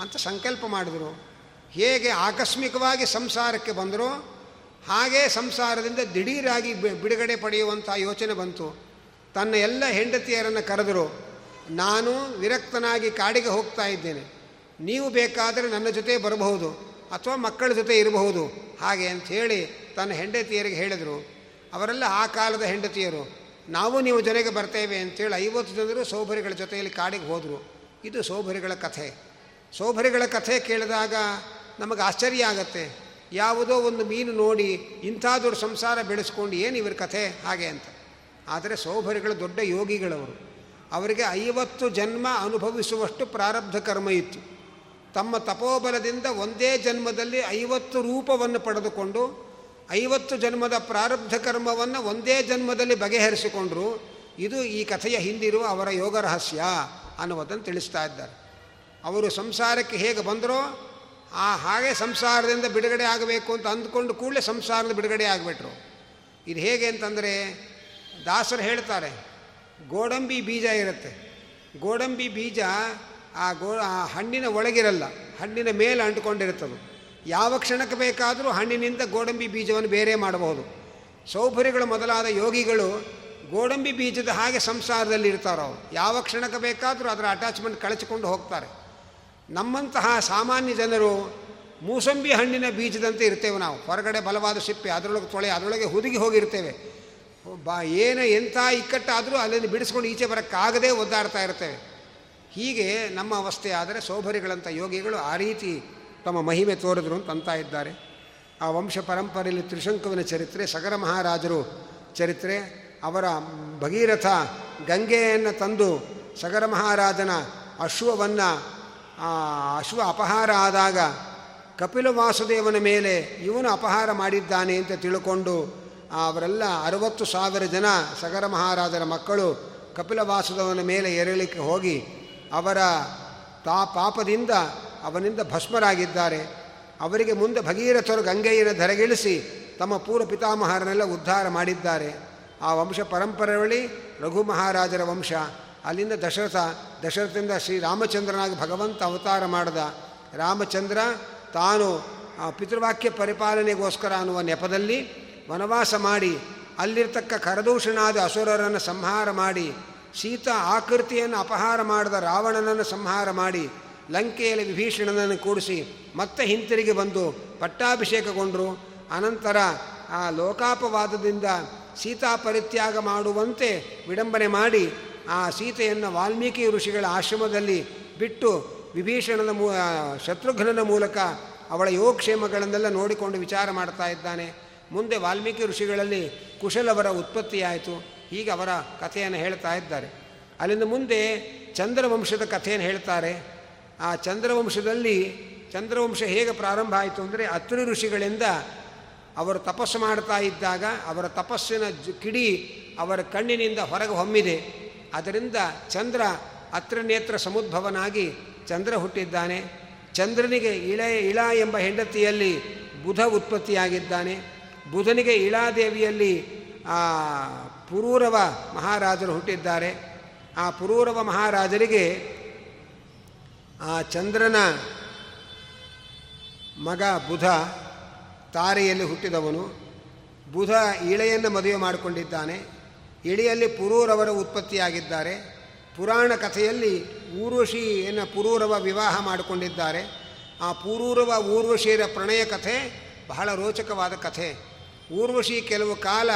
ಅಂತ ಸಂಕಲ್ಪ ಮಾಡಿದರು. ಹೇಗೆ ಆಕಸ್ಮಿಕವಾಗಿ ಸಂಸಾರಕ್ಕೆ ಬಂದರೋ ಹಾಗೇ ಸಂಸಾರದಿಂದ ದಿಢೀರಾಗಿ ಬಿಡುಗಡೆ ಪಡೆಯುವಂಥ ಯೋಚನೆ ಬಂತು. ತನ್ನ ಎಲ್ಲ ಹೆಂಡತಿಯರನ್ನು ಕರೆದರು, ನಾನು ವಿರಕ್ತನಾಗಿ ಕಾಡಿಗೆ ಹೋಗ್ತಾ ಇದ್ದೇನೆ. ನೀವು ಬೇಕಾದರೆ ನನ್ನ ಜೊತೆ ಬರಬಹುದು ಅಥವಾ ಮಕ್ಕಳ ಜೊತೆ ಇರಬಹುದು. ಹಾಗೆ ಅಂಥೇಳಿ ತನ್ನ ಹೆಂಡತಿಯರಿಗೆ ಹೇಳಿದರು. ಅವರೆಲ್ಲ ಆ ಕಾಲದ ಹೆಂಡತಿಯರು, ನಾವು ನೀವು ಜೊತೆಗೆ ಬರ್ತೇವೆ ಅಂತೇಳಿ ಐವತ್ತು ಜನರು ಸೌಭರಿಗಳ ಜೊತೆಯಲ್ಲಿ ಕಾಡಿಗೆ ಹೋದರು. ಇದು ಸೌಭರಿಗಳ ಕಥೆ. ಸೋಭರಿಗಳ ಕಥೆ ಕೇಳಿದಾಗ ನಮಗೆ ಆಶ್ಚರ್ಯ ಆಗತ್ತೆ. ಯಾವುದೋ ಒಂದು ಮೀನು ನೋಡಿ ಇಂಥ ಸಂಸಾರ ಬೆಳೆಸ್ಕೊಂಡು ಏನು ಇವ್ರ ಕಥೆ? ಹಾಗೆ ಅಂತ. ಆದರೆ ಸೌಭರಿಗಳು ದೊಡ್ಡ ಯೋಗಿಗಳವರು. ಅವರಿಗೆ ಐವತ್ತು ಜನ್ಮ ಅನುಭವಿಸುವಷ್ಟು ಪ್ರಾರಬ್ಧ ಕರ್ಮ ಇತ್ತು. ತಮ್ಮ ತಪೋಬಲದಿಂದ ಒಂದೇ ಜನ್ಮದಲ್ಲಿ ಐವತ್ತು ರೂಪವನ್ನು ಪಡೆದುಕೊಂಡು, ಐವತ್ತು ಜನ್ಮದ ಪ್ರಾರಬ್ಧ ಕರ್ಮವನ್ನು ಒಂದೇ ಜನ್ಮದಲ್ಲಿ ಬಗೆಹರಿಸಿಕೊಂಡರು. ಇದು ಈ ಕಥೆಯ ಹಿಂದಿರುವ ಅವರ ಯೋಗ ರಹಸ್ಯ ಅನ್ನುವುದನ್ನು ತಿಳಿಸ್ತಾ ಇದ್ದಾರೆ. ಅವರು ಸಂಸಾರಕ್ಕೆ ಹೇಗೆ ಬಂದರೋ ಆ ಹಾಗೆ ಸಂಸಾರದಿಂದ ಬಿಡುಗಡೆ ಆಗಬೇಕು ಅಂತ ಅಂದ್ಕೊಂಡು ಕೂಡಲೇ ಸಂಸಾರದ ಬಿಡುಗಡೆ ಆಗಿಬಿಟ್ರು. ಇದು ಹೇಗೆ ಅಂತಂದರೆ, ದಾಸರು ಹೇಳ್ತಾರೆ, ಗೋಡಂಬಿ ಬೀಜ ಇರುತ್ತೆ. ಗೋಡಂಬಿ ಬೀಜ ಆ ಗೋ, ಆ ಹಣ್ಣಿನ ಒಳಗಿರಲ್ಲ, ಹಣ್ಣಿನ ಮೇಲೆ ಅಂಟ್ಕೊಂಡಿರುತ್ತದು. ಯಾವ ಕ್ಷಣಕ್ಕೆ ಬೇಕಾದರೂ ಹಣ್ಣಿನಿಂದ ಗೋಡಂಬಿ ಬೀಜವನ್ನು ಬೇರೆ ಮಾಡಬಹುದು. ಸೌಭರಿಗಳು ಮೊದಲಾದ ಯೋಗಿಗಳು ಗೋಡಂಬಿ ಬೀಜದ ಹಾಗೆ ಸಂಸಾರದಲ್ಲಿ ಇರ್ತಾರೆ, ಯಾವ ಕ್ಷಣಕ್ಕೆ ಬೇಕಾದರೂ ಅದರ ಅಟ್ಯಾಚ್ಮೆಂಟ್ ಕಳಚಿಕೊಂಡು ಹೋಗ್ತಾರೆ. ನಮ್ಮಂತಹ ಸಾಮಾನ್ಯ ಜನರು ಮೂಸಂಬಿ ಹಣ್ಣಿನ ಬೀಜದಂತೆ ಇರ್ತೇವೆ ನಾವು. ಹೊರಗಡೆ ಬಲವಾದ ಸಿಪ್ಪೆ, ಅದರೊಳಗೆ ತೊಳೆ, ಅದರೊಳಗೆ ಹುದುಗಿ ಹೋಗಿರ್ತೇವೆ. ಬಾ, ಏನು ಎಂಥ ಇಕ್ಕಟ್ಟಾದರೂ ಅಲ್ಲಿಂದ ಬಿಡಿಸ್ಕೊಂಡು ಈಚೆ ಬರೋಕ್ಕಾಗದೇ ಒದ್ದಾಡ್ತಾ ಇರ್ತೇವೆ. ಹೀಗೆ ನಮ್ಮ ಅವಸ್ಥೆ ಆದರೆ ಸೋಭರಿಗಳಂಥ ಯೋಗಿಗಳು ಆ ರೀತಿ ತಮ್ಮ ಮಹಿಮೆ ತೋರಿದ್ರು ಅಂತ ಅಂತ ಇದ್ದಾರೆ. ಆ ವಂಶ ಪರಂಪರೆಯಲ್ಲಿ ತ್ರಿಶಂಕುವಿನ ಚರಿತ್ರೆ, ಸಗರ ಮಹಾರಾಜರು ಚರಿತ್ರೆ, ಅವರ ಭಗೀರಥ ಗಂಗೆಯನ್ನು ತಂದು ಸಗರ ಮಹಾರಾಜನ ಅಶ್ವವನ್ನು ಅಶ್ವ ಅಪಹಾರ ಆದಾಗ ಕಪಿಲ ವಾಸುದೇವನ ಮೇಲೆ ಇವನು ಅಪಹಾರ ಮಾಡಿದ್ದಾನೆ ಅಂತ ತಿಳ್ಕೊಂಡು ಅವರೆಲ್ಲ ಅರವತ್ತು ಸಾವಿರ ಜನ ಸಗರ ಮಹಾರಾಜರ ಮಕ್ಕಳು ಕಪಿಲ ವಾಸುದೇವನ ಮೇಲೆ ಎರಳಿಕೆ ಹೋಗಿ ಅವರ ತಾ ಪಾಪದಿಂದ ಅವನಿಂದ ಭಸ್ಮರಾಗಿದ್ದಾರೆ. ಅವರಿಗೆ ಮುಂದೆ ಭಗೀರಥರು ಗಂಗೆಯನ್ನು ಧರೆಗಿಳಿಸಿ ತಮ್ಮ ಪೂರ್ವ ಪಿತಾಮಹರನ್ನೆಲ್ಲ ಉದ್ಧಾರ ಮಾಡಿದ್ದಾರೆ. ಆ ವಂಶ ಪರಂಪರೆಯಲ್ಲಿ ರಘು ಮಹಾರಾಜರ ವಂಶ. ಅಲ್ಲಿಂದ ದಶರಥ, ದಶರಥದಿಂದ ಶ್ರೀರಾಮಚಂದ್ರನಾಗಿ ಭಗವಂತ ಅವತಾರ ಮಾಡಿದ. ರಾಮಚಂದ್ರ ತಾನು ಪಿತೃವಾಕ್ಯ ಪರಿಪಾಲನೆಗೋಸ್ಕರ ಅನ್ನುವ ನೆಪದಲ್ಲಿ ವನವಾಸ ಮಾಡಿ, ಅಲ್ಲಿರ್ತಕ್ಕ ಕರದೂಷಣಾದ ಅಸುರರನ್ನು ಸಂಹಾರ ಮಾಡಿ, ಸೀತಾ ಆಕೃತಿಯನ್ನು ಅಪಹಾರ ಮಾಡಿದ ರಾವಣನನ್ನು ಸಂಹಾರ ಮಾಡಿ, ಲಂಕೆಯಲ್ಲಿ ವಿಭೀಷಣನನ್ನು ಕೂಡಿಸಿ ಮತ್ತೆ ಹಿಂತಿರುಗಿ ಬಂದು ಪಟ್ಟಾಭಿಷೇಕಗೊಂಡರು. ಅನಂತರ, ಆ, ಲೋಕಾಪವಾದದಿಂದ ಸೀತಾ ಪರಿತ್ಯಾಗ ಮಾಡುವಂತೆ ವಿಡಂಬನೆ ಮಾಡಿ ಆ ಸೀತೆಯನ್ನು ವಾಲ್ಮೀಕಿ ಋಷಿಗಳ ಆಶ್ರಮದಲ್ಲಿ ಬಿಟ್ಟು ವಿಭೀಷಣನ ಮೂ ಶತ್ರುಘ್ನನ ಮೂಲಕ ಅವಳ ಯೋಗಕ್ಷೇಮಗಳನ್ನೆಲ್ಲ ನೋಡಿಕೊಂಡು ವಿಚಾರ ಮಾಡ್ತಾ ಇದ್ದಾನೆ. ಮುಂದೆ ವಾಲ್ಮೀಕಿ ಋಷಿಗಳಲ್ಲಿ ಕುಶಲವರ ಉತ್ಪತ್ತಿಯಾಯಿತು. ಹೀಗೆ ಅವರ ಕಥೆಯನ್ನು ಹೇಳ್ತಾ ಇದ್ದಾರೆ. ಅಲ್ಲಿಂದ ಮುಂದೆ ಚಂದ್ರವಂಶದ ಕಥೆಯನ್ನು ಹೇಳ್ತಾರೆ. ಆ ಚಂದ್ರವಂಶದಲ್ಲಿ ಚಂದ್ರವಂಶ ಹೇಗೆ ಪ್ರಾರಂಭ ಆಯಿತು ಅಂದರೆ ಅತ್ರಿ ಋಷಿಗಳಿಂದ ಅವರು ತಪಸ್ಸು ಮಾಡ್ತಾ ಇದ್ದಾಗ ಅವರ ತಪಸ್ಸಿನ ಕಿಡಿ ಅವರ ಕಣ್ಣಿನಿಂದ ಹೊರಗೆ ಹೊಮ್ಮಿದೆ. ಅದರಿಂದ ಚಂದ್ರ ಅತ್ರನೇತ್ರ ಸಮುದ್ಭವನಾಗಿ ಚಂದ್ರ ಹುಟ್ಟಿದ್ದಾನೆ. ಚಂದ್ರನಿಗೆ ಇಳೆ, ಇಳ ಎಂಬ ಹೆಂಡತಿಯಲ್ಲಿ ಬುಧ ಉತ್ಪತ್ತಿಯಾಗಿದ್ದಾನೆ. ಬುಧನಿಗೆ ಇಳಾದೇವಿಯಲ್ಲಿ ಪುರೂರವ ಮಹಾರಾಜರು ಹುಟ್ಟಿದ್ದಾರೆ. ಆ ಪುರೂರವ ಮಹಾರಾಜರಿಗೆ ಆ ಚಂದ್ರನ ಮಗ ಬುಧ ತಾರೆಯಲ್ಲಿ ಹುಟ್ಟಿದವನು. ಬುಧ ಇಳೆಯನ್ನು ಮದುವೆ ಮಾಡಿಕೊಂಡಿದ್ದಾನೆ. ಇಳೆಯಲ್ಲಿ ಪುರೂರವರು ಉತ್ಪತ್ತಿಯಾಗಿದ್ದಾರೆ. ಪುರಾಣ ಕಥೆಯಲ್ಲಿ ಊರ್ವಶಿಯನ್ನು ಪುರೂರವ ವಿವಾಹ ಮಾಡಿಕೊಂಡಿದ್ದಾರೆ. ಆ ಪುರೂರವ ಊರ್ವಶಿಯರ ಪ್ರಣಯ ಕಥೆ ಬಹಳ ರೋಚಕವಾದ ಕಥೆ. ಊರ್ವಶಿ ಕೆಲವು ಕಾಲ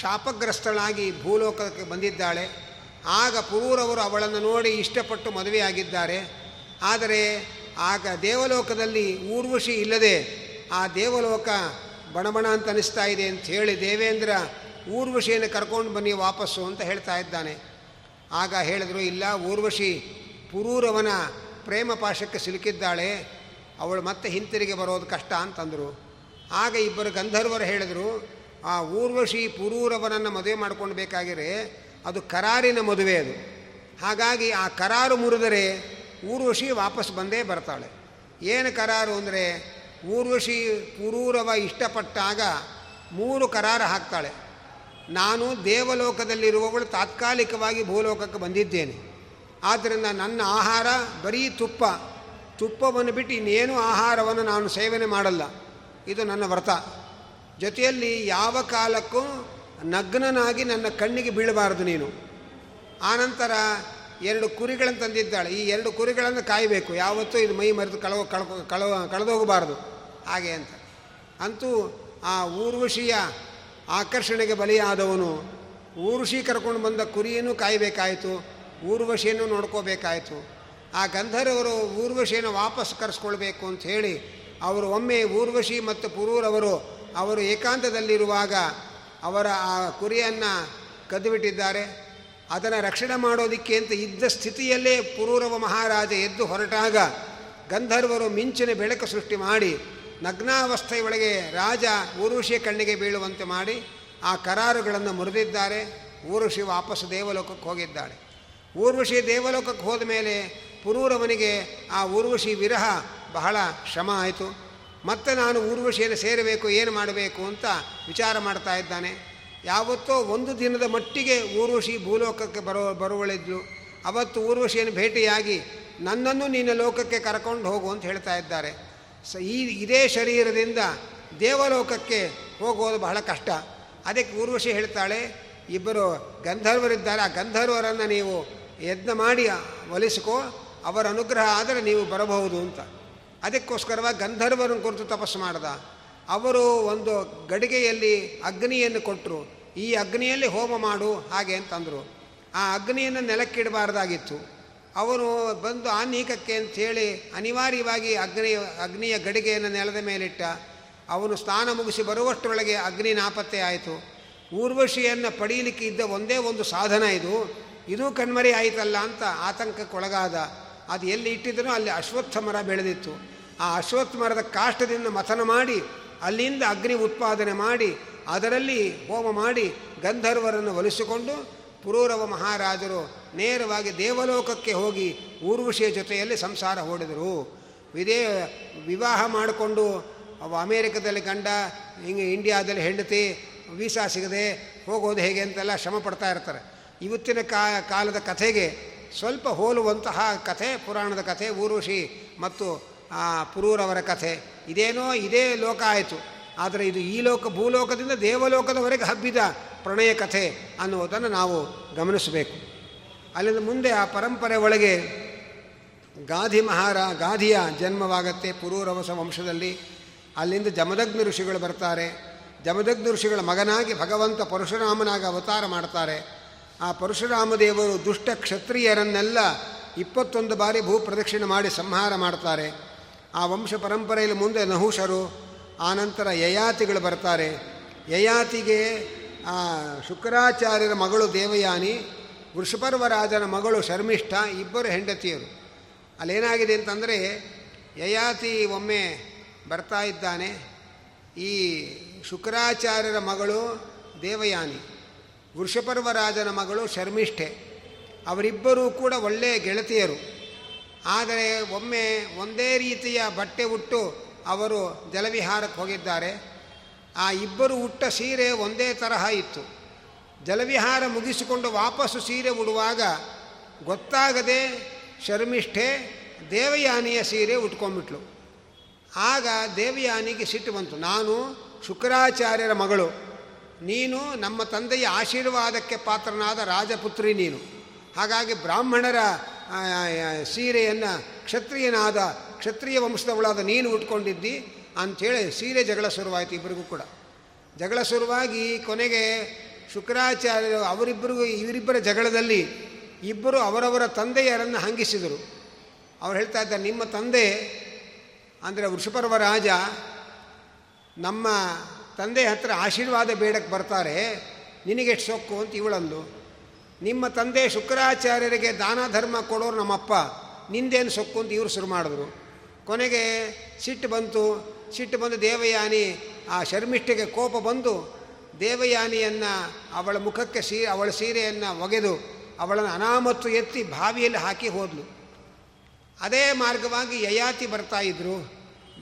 ಶಾಪಗ್ರಸ್ತಳಾಗಿ ಭೂಲೋಕಕ್ಕೆ ಬಂದಿದ್ದಾಳೆ. ಆಗ ಪುರೂರವರು ಅವಳನ್ನು ನೋಡಿ ಇಷ್ಟಪಟ್ಟು ಮದುವೆಯಾಗಿದ್ದಾರೆ. ಆದರೆ ಆಗ ದೇವಲೋಕದಲ್ಲಿ ಊರ್ವಶಿ ಇಲ್ಲದೆ ಆ ದೇವಲೋಕ ಬಣಬಣ ಅಂತ ಅನಿಸ್ತಾ ಇದೆ ಅಂತ ಹೇಳಿ ದೇವೇಂದ್ರ ಊರ್ವಶಿಯನ್ನು ಕರ್ಕೊಂಡು ಬನ್ನಿ ವಾಪಸ್ಸು ಅಂತ ಹೇಳ್ತಾ ಇದ್ದಾನೆ. ಆಗ ಹೇಳಿದ್ರು, ಇಲ್ಲ, ಊರ್ವಶಿ, ಪುರೂರವನ ಪ್ರೇಮ ಪಾಶಕ್ಕೆ ಸಿಲುಕಿದ್ದಾಳೆ. ಅವಳು ಮತ್ತೆ ಹಿಂತಿರುಗಿ ಬರೋದು ಕಷ್ಟ ಅಂತಂದರು. ಆಗ ಇಬ್ಬರು ಗಂಧರ್ವರು ಹೇಳಿದರು, ಆ ಊರ್ವಶಿ, ಪುರೂರವನನ್ನು ಮದುವೆ ಮಾಡ್ಕೊಂಡು ಬೇಕಾಗಿರೆ ಅದು ಕರಾರಿನ ಮದುವೆ ಅದು. ಹಾಗಾಗಿ ಆ ಕರಾರು ಮುರಿದರೆ ಊರ್ವಶಿ ವಾಪಸ್ ಬಂದೇ ಬರ್ತಾಳೆ. ಏನು ಕರಾರು ಅಂದರೆ, ಊರ್ವಶಿ, ಪುರೂರವ ಇಷ್ಟಪಟ್ಟಾಗ ಮೂರು ಕರಾರು ಹಾಕ್ತಾಳೆ. ನಾನು ದೇವಲೋಕದಲ್ಲಿರುವವಳು ತಾತ್ಕಾಲಿಕವಾಗಿ ಭೂಲೋಕಕ್ಕೆ ಬಂದಿದ್ದೇನೆ. ಆದ್ದರಿಂದ ನನ್ನ ಆಹಾರ ಬರೀ ತುಪ್ಪ. ತುಪ್ಪವನ್ನು ಬಿಟ್ಟು ಇನ್ನೇನು ಆಹಾರವನ್ನು ನಾನು ಸೇವನೆ ಮಾಡಲ್ಲ. ಇದು ನನ್ನ ವ್ರತ. ಜೊತೆಯಲ್ಲಿ ಯಾವ ಕಾಲಕ್ಕೂ ನಗ್ನನಾಗಿ ನನ್ನ ಕಣ್ಣಿಗೆ ಬೀಳಬಾರದು ನೀನು. ಆನಂತರ ಎರಡು ಕುರಿಗಳನ್ನು ತಂದಿದ್ದಾಳೆ. ಈ ಎರಡು ಕುರಿಗಳನ್ನು ಕಾಯಬೇಕು. ಯಾವತ್ತೂ ಇದು ಮೈ ಮರೆತು ಕಳವ ಕಳ್ಕೊ ಕಳವ, ಕಳೆದೋಗಬಾರದು. ಹಾಗೆ ಅಂತ. ಅಂತೂ ಆ ಊರ್ವಶಿಯ ಆಕರ್ಷಣೆಗೆ ಬಲಿಯಾದವನು. ಊರುಷಿ ಕರ್ಕೊಂಡು ಬಂದ ಕುರಿಯನ್ನು ಕಾಯಬೇಕಾಯಿತು, ಊರ್ವಶಿಯನ್ನು ನೋಡ್ಕೋಬೇಕಾಯಿತು. ಆ ಗಂಧರ್ವರು ಊರ್ವಶಿಯನ್ನು ವಾಪಸ್ ಕರೆಸ್ಕೊಳ್ಬೇಕು ಅಂತ ಹೇಳಿ, ಅವರು ಒಮ್ಮೆ ಊರ್ವಶಿ ಮತ್ತು ಪುರೂರವರು ಅವರು ಏಕಾಂತದಲ್ಲಿರುವಾಗ ಅವರ ಆ ಕುರಿಯನ್ನು ಕದ್ದುಬಿಟ್ಟಿದ್ದಾರೆ. ಅದನ್ನು ರಕ್ಷಣೆ ಮಾಡೋದಕ್ಕೆ ಅಂತ ಇದ್ದ ಸ್ಥಿತಿಯಲ್ಲೇ ಪುರೂರವ ಮಹಾರಾಜ ಎದ್ದು ಹೊರಟಾಗ ಗಂಧರ್ವರು ಮಿಂಚಿನ ಬೆಳಕು ಸೃಷ್ಟಿ ಮಾಡಿ ನಗ್ನಾವಸ್ಥೆಯೊಳಗೆ ರಾಜ ಊರುಷಿಯ ಕಣ್ಣಿಗೆ ಬೀಳುವಂತೆ ಮಾಡಿ ಆ ಕರಾರುಗಳನ್ನು ಮುರಿದಿದ್ದಾರೆ. ಊರುಷಿ ವಾಪಸ್ಸು ದೇವಲೋಕಕ್ಕೆ ಹೋಗಿದ್ದಾಳೆ. ಊರ್ವಶಿ ದೇವಲೋಕಕ್ಕೆ ಹೋದ ಮೇಲೆ ಪುರೂರವನಿಗೆ ಆ ಊರ್ವಶಿ ವಿರಹ ಬಹಳ ಶ್ರಮ ಆಯಿತು. ಮತ್ತೆ ನಾನು ಊರ್ವಶಿಯನ್ನು ಸೇರಬೇಕು, ಏನು ಮಾಡಬೇಕು ಅಂತ ವಿಚಾರ ಮಾಡ್ತಾ ಇದ್ದಾನೆ. ಯಾವತ್ತೋ ಒಂದು ದಿನದ ಮಟ್ಟಿಗೆ ಊರ್ವಶಿ ಭೂಲೋಕಕ್ಕೆ ಬರೋ, ಬರುವಳಿದ್ಲು. ಅವತ್ತು ಊರ್ವಶಿಯನ್ನು ಭೇಟಿಯಾಗಿ ನನ್ನನ್ನು ನಿನ್ನ ಲೋಕಕ್ಕೆ ಕರ್ಕೊಂಡು ಹೋಗು ಅಂತ ಹೇಳ್ತಾ ಇದ್ದಾರೆ. ಸ ಈ ಇದೇ ಶರೀರದಿಂದ ದೇವಲೋಕಕ್ಕೆ ಹೋಗೋದು ಬಹಳ ಕಷ್ಟ. ಅದಕ್ಕೆ ಊರ್ವಶಿ ಹೇಳ್ತಾಳೆ, ಇಬ್ಬರು ಗಂಧರ್ವರಿದ್ದಾರೆ, ಆ ಗಂಧರ್ವರನ್ನು ನೀವು ಯಜ್ಞ ಮಾಡಿ ಒಲಿಸ್ಕೋ, ಅವರ ಅನುಗ್ರಹ ಆದರೆ ನೀವು ಬರಬಹುದು ಅಂತ. ಅದಕ್ಕೋಸ್ಕರವಾಗಿ ಗಂಧರ್ವರನ್ನು ಕುರಿತು ತಪಸ್ಸು ಮಾಡ್ದ. ಅವರು ಒಂದು ಗಡಿಗೆಯಲ್ಲಿ ಅಗ್ನಿಯನ್ನು ಕೊಟ್ಟರು ಈ ಅಗ್ನಿಯಲ್ಲಿ ಹೋಮ ಮಾಡು, ಹಾಗೆ ಅಂತಂದರು. ಆ ಅಗ್ನಿಯನ್ನು ನೆಲಕ್ಕಿಡಬಾರ್ದಾಗಿತ್ತು ಅವನು ಬಂದು ಆನೀಕಕ್ಕೆ ಅಂಥೇಳಿ ಅನಿವಾರ್ಯವಾಗಿ ಅಗ್ನಿ ಅಗ್ನಿಯ ಗಡಿಗೆಯನ್ನು ನೆಲದ ಮೇಲಿಟ್ಟ. ಅವನು ಸ್ನಾನ ಮುಗಿಸಿ ಬರುವಷ್ಟರೊಳಗೆ ಅಗ್ನಿ ನಾಪತ್ತೆ ಆಯಿತು. ಊರ್ವಶಿಯನ್ನು ಪಡೀಲಿಕ್ಕೆ ಇದ್ದ ಒಂದೇ ಒಂದು ಸಾಧನ ಇದು. ಇದು ಕಣ್ಮರಿ ಆಯಿತಲ್ಲ ಅಂತ ಆತಂಕಕ್ಕೊಳಗಾದ. ಅದು ಎಲ್ಲಿ ಇಟ್ಟಿದ್ದನೋ ಅಲ್ಲಿ ಅಶ್ವತ್ಥ ಮರ ಬೆಳೆದಿತ್ತು. ಆ ಅಶ್ವತ್ಥ ಮರದ ಕಾಷ್ಟದಿಂದ ಮಥನ ಮಾಡಿ, ಅಲ್ಲಿಂದ ಅಗ್ನಿ ಉತ್ಪಾದನೆ ಮಾಡಿ, ಅದರಲ್ಲಿ ಹೋಮ ಮಾಡಿ ಗಂಧರ್ವರನ್ನು ಒಲಿಸಿಕೊಂಡು ಪುರೂರವ ಮಹಾರಾಜರು ನೇರವಾಗಿ ದೇವಲೋಕಕ್ಕೆ ಹೋಗಿ ಊರ್ವಶಿಯ ಜೊತೆಯಲ್ಲಿ ಸಂಸಾರ ಹೂಡಿದರು. ವಿದೇ, ವಿವಾಹ ಮಾಡಿಕೊಂಡು ಅಮೇರಿಕದಲ್ಲಿ ಗಂಡ, ಹಿಂಗೆ ಇಂಡಿಯಾದಲ್ಲಿ ಹೆಂಡತಿ, ವೀಸಾ ಸಿಗದೆ ಹೋಗೋದು ಹೇಗೆ ಅಂತೆಲ್ಲ ಶ್ರಮ ಪಡ್ತಾ ಇರ್ತಾರೆ. ಇವತ್ತಿನ ಕಾ, ಕಾಲದ ಕಥೆಗೆ ಸ್ವಲ್ಪ ಹೋಲುವಂತಹ ಕಥೆ, ಪುರಾಣದ ಕಥೆ, ಊರ್ವಶಿ ಮತ್ತು ಪುರೂರವರ ಕಥೆ. ಇದೇನೋ ಇದೇ ಲೋಕ ಆಯಿತು. ಆದರೆ ಇದು ಈ ಲೋಕ, ಭೂಲೋಕದಿಂದ ದೇವಲೋಕದವರೆಗೆ ಹಬ್ಬಿದ ಪ್ರಣಯ ಕಥೆ ಅನ್ನುವುದನ್ನು ನಾವು ಗಮನಿಸಬೇಕು. ಅಲ್ಲಿಂದ ಮುಂದೆ ಆ ಪರಂಪರೆ ಒಳಗೆ ಗಾಧಿ ಮಹಾರ, ಗಾಧಿಯ ಜನ್ಮವಾಗತ್ತೆ ಪುರೂರವಸ ವಂಶದಲ್ಲಿ. ಅಲ್ಲಿಂದ ಜಮದಗ್ನ ಋಷಿಗಳು ಬರ್ತಾರೆ. ಜಮದಗ್ನ ಋಷಿಗಳ ಮಗನಾಗಿ ಭಗವಂತ ಪರಶುರಾಮನಾಗಿ ಅವತಾರ ಮಾಡ್ತಾರೆ. ಆ ಪರಶುರಾಮ ದೇವರು ದುಷ್ಟ ಕ್ಷತ್ರಿಯರನ್ನೆಲ್ಲ ಇಪ್ಪತ್ತೊಂದು ಬಾರಿ ಭೂಪ್ರದಕ್ಷಿಣೆ ಮಾಡಿ ಸಂಹಾರ ಮಾಡ್ತಾರೆ. ಆ ವಂಶ ಪರಂಪರೆಯಲ್ಲಿ ಮುಂದೆ ನಹುಷರು ಆನಂತರ ಯಯಾತಿಗಳು ಬರ್ತಾರೆ. ಯಯಾತಿಗೆ ಆ ಶುಕ್ರಾಚಾರ್ಯರ ಮಗಳು ದೇವಯಾನಿ ವೃಷಪರ್ವರಾಜನ ಮಗಳು ಶರ್ಮಿಷ್ಠ, ಇಬ್ಬರು ಹೆಂಡತಿಯರು. ಅಲ್ಲೇನಾಗಿದೆ ಅಂತಂದರೆ, ಯಯಾತಿ ಒಮ್ಮೆ ಬರ್ತಾ ಇದ್ದಾನೆ. ಈ ಶುಕ್ರಾಚಾರ್ಯರ ಮಗಳು ದೇವಯಾನಿ, ವೃಷಪರ್ವರಾಜನ ಮಗಳು ಶರ್ಮಿಷ್ಠೆ. ಅವರಿಬ್ಬರೂ ಕೂಡ ಒಳ್ಳೆಯ ಗೆಳತಿಯರು. ಆದರೆ ಒಮ್ಮೆ ಒಂದೇ ರೀತಿಯ ಬಟ್ಟೆ ಉಟ್ಟು ಅವರು ಜಲವಿಹಾರಕ್ಕೆ ಹೋಗಿದ್ದಾರೆ. ಆ ಇಬ್ಬರು ಉಟ್ಟ ಸೀರೆ ಒಂದೇ ತರಹ ಇತ್ತು. ಜಲವಿಹಾರ ಮುಗಿಸಿಕೊಂಡು ವಾಪಸ್ಸು ಸೀರೆ ಉಡುವಾಗ ಗೊತ್ತಾಗದೆ ಶರ್ಮಿಷ್ಠೆ ದೇವಯಾನಿಯ ಸೀರೆ ಉಟ್ಕೊಂಡ್ಬಿಟ್ಲು. ಆಗ ದೇವಯಾನಿಗೆ ಸಿಟ್ಟು ಬಂತು, ನಾನು ಶುಕ್ರಾಚಾರ್ಯರ ಮಗಳು. ನೀನು ನಮ್ಮ ತಂದೆಯ ಆಶೀರ್ವಾದಕ್ಕೆ ಪಾತ್ರನಾದ ರಾಜಪುತ್ರಿ ನೀನು. ಹಾಗಾಗಿ ಬ್ರಾಹ್ಮಣರ ಸೀರೆಯನ್ನು ಕ್ಷತ್ರಿಯನಾದ ಕ್ಷತ್ರಿಯ ವಂಶದವಳಾದ ನೀನು ಉಟ್ಕೊಂಡಿದ್ದಿ ಅಂಥೇಳಿ ಸೀರೆ ಜಗಳ ಶುರುವಾಯಿತು ಇಬ್ಬರಿಗೂ ಕೂಡ. ಜಗಳ ಶುರುವಾಗಿ ಕೊನೆಗೆ ಶುಕ್ರಾಚಾರ್ಯರು ಅವರಿಬ್ಬರಿಗೂ ಇವರಿಬ್ಬರ ಜಗಳದಲ್ಲಿ ಇಬ್ಬರು ಅವರವರ ತಂದೆಯರನ್ನು ಹಂಗಿಸಿದರು. ಅವ್ರು ಹೇಳ್ತಾ ಇದ್ದಾರೆ, ನಿಮ್ಮ ತಂದೆ ಅಂದರೆ ವೃಷಪರ್ವ ರಾಜ, ನಮ್ಮ ತಂದೆ ಹತ್ರ ಆಶೀರ್ವಾದ ಬೇಡಕ್ಕೆ ಬರ್ತಾರೆ ನಿನಗೆಷ್ಟು ಸೊಕ್ಕು ಅಂತ ಇವಳಂದು. ನಿಮ್ಮ ತಂದೆ ಶುಕ್ರಾಚಾರ್ಯರಿಗೆ ದಾನ ಧರ್ಮ ಕೊಡೋರು ನಮ್ಮಪ್ಪ, ನಿಂದೇನು ಸೊಕ್ಕು ಅಂತ ಇವರು ಶುರು ಮಾಡಿದ್ರು. ಕೊನೆಗೆ ಸಿಟ್ಟು ಬಂತು. ಸಿಟ್ಟು ಬಂದು ದೇವಯಾನಿ ಆ ಶರ್ಮಿಷ್ಠೆಗೆ ಕೋಪ ಬಂದು ದೇವಯಾನಿಯನ್ನು ಅವಳ ಮುಖಕ್ಕೆ ಸೀ, ಅವಳ ಸೀರೆಯನ್ನು ಒಗೆದು ಅವಳನ್ನು ಅನಾಮತ್ತು ಎತ್ತಿ ಬಾವಿಯಲ್ಲಿ ಹಾಕಿ ಹೋದ್ಲು. ಅದೇ ಮಾರ್ಗವಾಗಿ ಯಯಾತಿ ಬರ್ತಾ ಇದ್ರು.